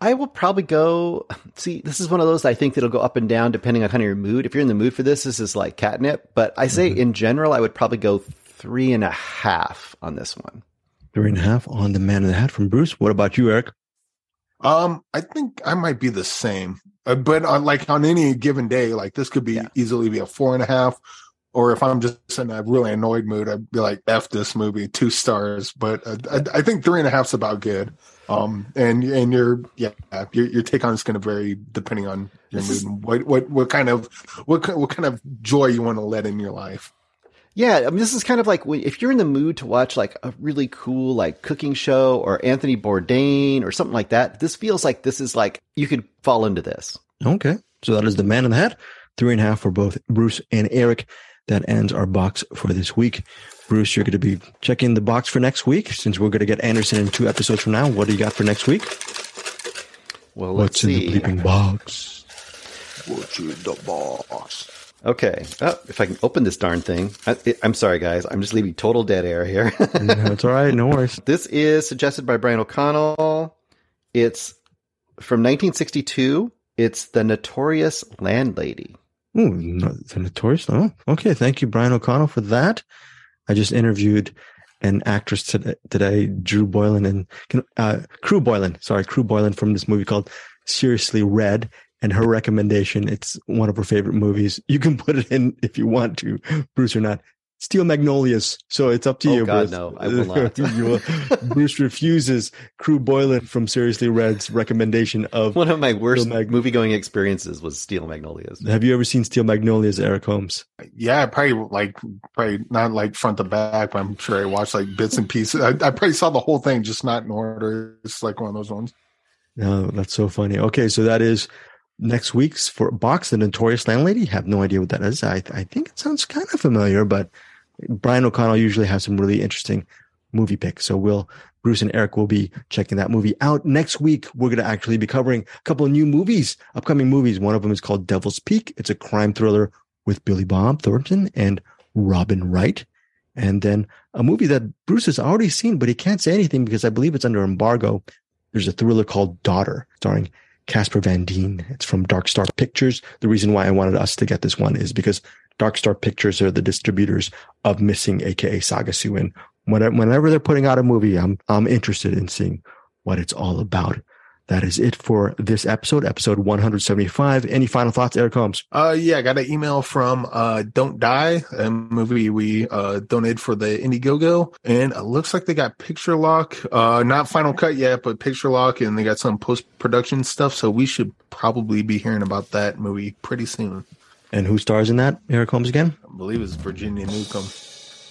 I will probably go. <laughs> See, this is one of those I think that'll go up and down depending on kind of your mood. If you're in the mood for this, this is like catnip. But I say mm-hmm. in general, I would probably go three and a half on this one. Three and a half on the Man in the Hat from Bruce. What about you, Eric? Um, I think I might be the same, uh, but on like on any given day, like this could be yeah. easily be a four and a half. Or if I'm just in a really annoyed mood, I'd be like, "F this movie, two stars." But uh, I, I think three and a half's about good. Um, and and your yeah, your, your take on it's going to vary depending on your mood and what what what kind of what what kind of joy you want to let in your life. Yeah, I mean, this is kind of like if you're in the mood to watch like a really cool like cooking show or Anthony Bourdain or something like that. This feels like this is like you could fall into this. Okay, so that is the Man in the Hat. three and a half for both Bruce and Eric. That ends our box for this week. Bruce, you're going to be checking the box for next week since we're going to get Anderson in two episodes from now. What do you got for next week? Well, let's What's in the bleeping box? What's in the box? Okay. Oh, if I can open this darn thing. I, I'm sorry, guys. I'm just leaving total dead air here. <laughs> That's all right. No worries. <laughs> this is suggested by Brian O'Connell. It's from 1962. It's The Notorious Landlady. Ooh, the notorious. Oh, okay. Thank you, Brian O'Connell, for that. I just interviewed an actress today, today Drew Boylan and uh, Krew Boylan. Sorry, Krew Boylan from this movie called Seriously Red. And her recommendation, it's one of her favorite movies. You can put it in if you want to, Bruce or not. Steel Magnolias. So it's up to Oh, you, God, Bruce. no, I will not. <laughs> Will- Bruce refuses Krew Boylan from Seriously Red's recommendation of. One of my worst Mag- movie going experiences was Steel Magnolias. Have you ever seen Steel Magnolias, Eric Holmes? Yeah, probably like probably not like front to back, but I'm sure I watched like bits and pieces. I, I probably saw the whole thing, just not in order. It's like one of those ones. No, that's so funny. Okay, so that is next week's for box the notorious landlady. Have no idea what that is. I I think it sounds kind of familiar, but Brian O'Connell usually has some really interesting movie picks. So we'll Bruce and Eric will be checking that movie out next week. We're going to actually be covering a couple of new movies, upcoming movies. One of them is called Devil's Peak. It's a crime thriller with Billy Bob Thornton and Robin Wright. And then a movie that Bruce has already seen, but he can't say anything because I believe it's under embargo. There's a thriller called Daughter, starring Casper Van Dien. It's from Dark Star Pictures. The reason why I wanted us to get this one is because Dark Star Pictures are the distributors of Missing, aka Saga whenever, whenever they're putting out a movie, I'm I'm interested in seeing what it's all about. That is it for this episode, episode 175. Any final thoughts, Eric Holmes? Uh, yeah, I got an email from uh, Don't Die, a movie we uh, donated for the Indiegogo, and it looks like they got picture lock. Uh, not final cut yet, but picture lock, and they got some post production stuff. So we should probably be hearing about that movie pretty soon. And who stars in that, Eric Holmes again? I believe it's Virginia Newcomb.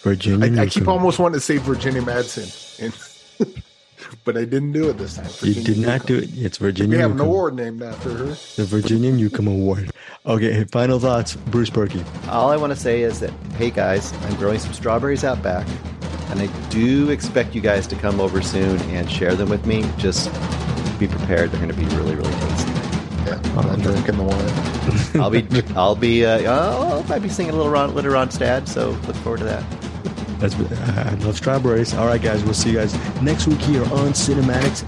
Virginia. I, I keep almost wanting to say Virginia Madsen, and, <laughs> but I didn't do it this time. You Virginia did not do it. It's Virginia. We have an award named after her. The Virginia Newcomb Award. Okay, final thoughts, Bruce Berkey. All I want to say is that, hey guys, I'm growing some strawberries out back, and I do expect you guys to come over soon and share them with me. Just be prepared; they're going to be really, really tasty. Yeah, I'm drinking the wine. <laughs> I'll be, I'll be, uh, oh, I might be singing a little Ron, Ronstadt, so look forward to that. That's I love strawberries. All right, guys, we'll see you guys next week here on CinemAddicts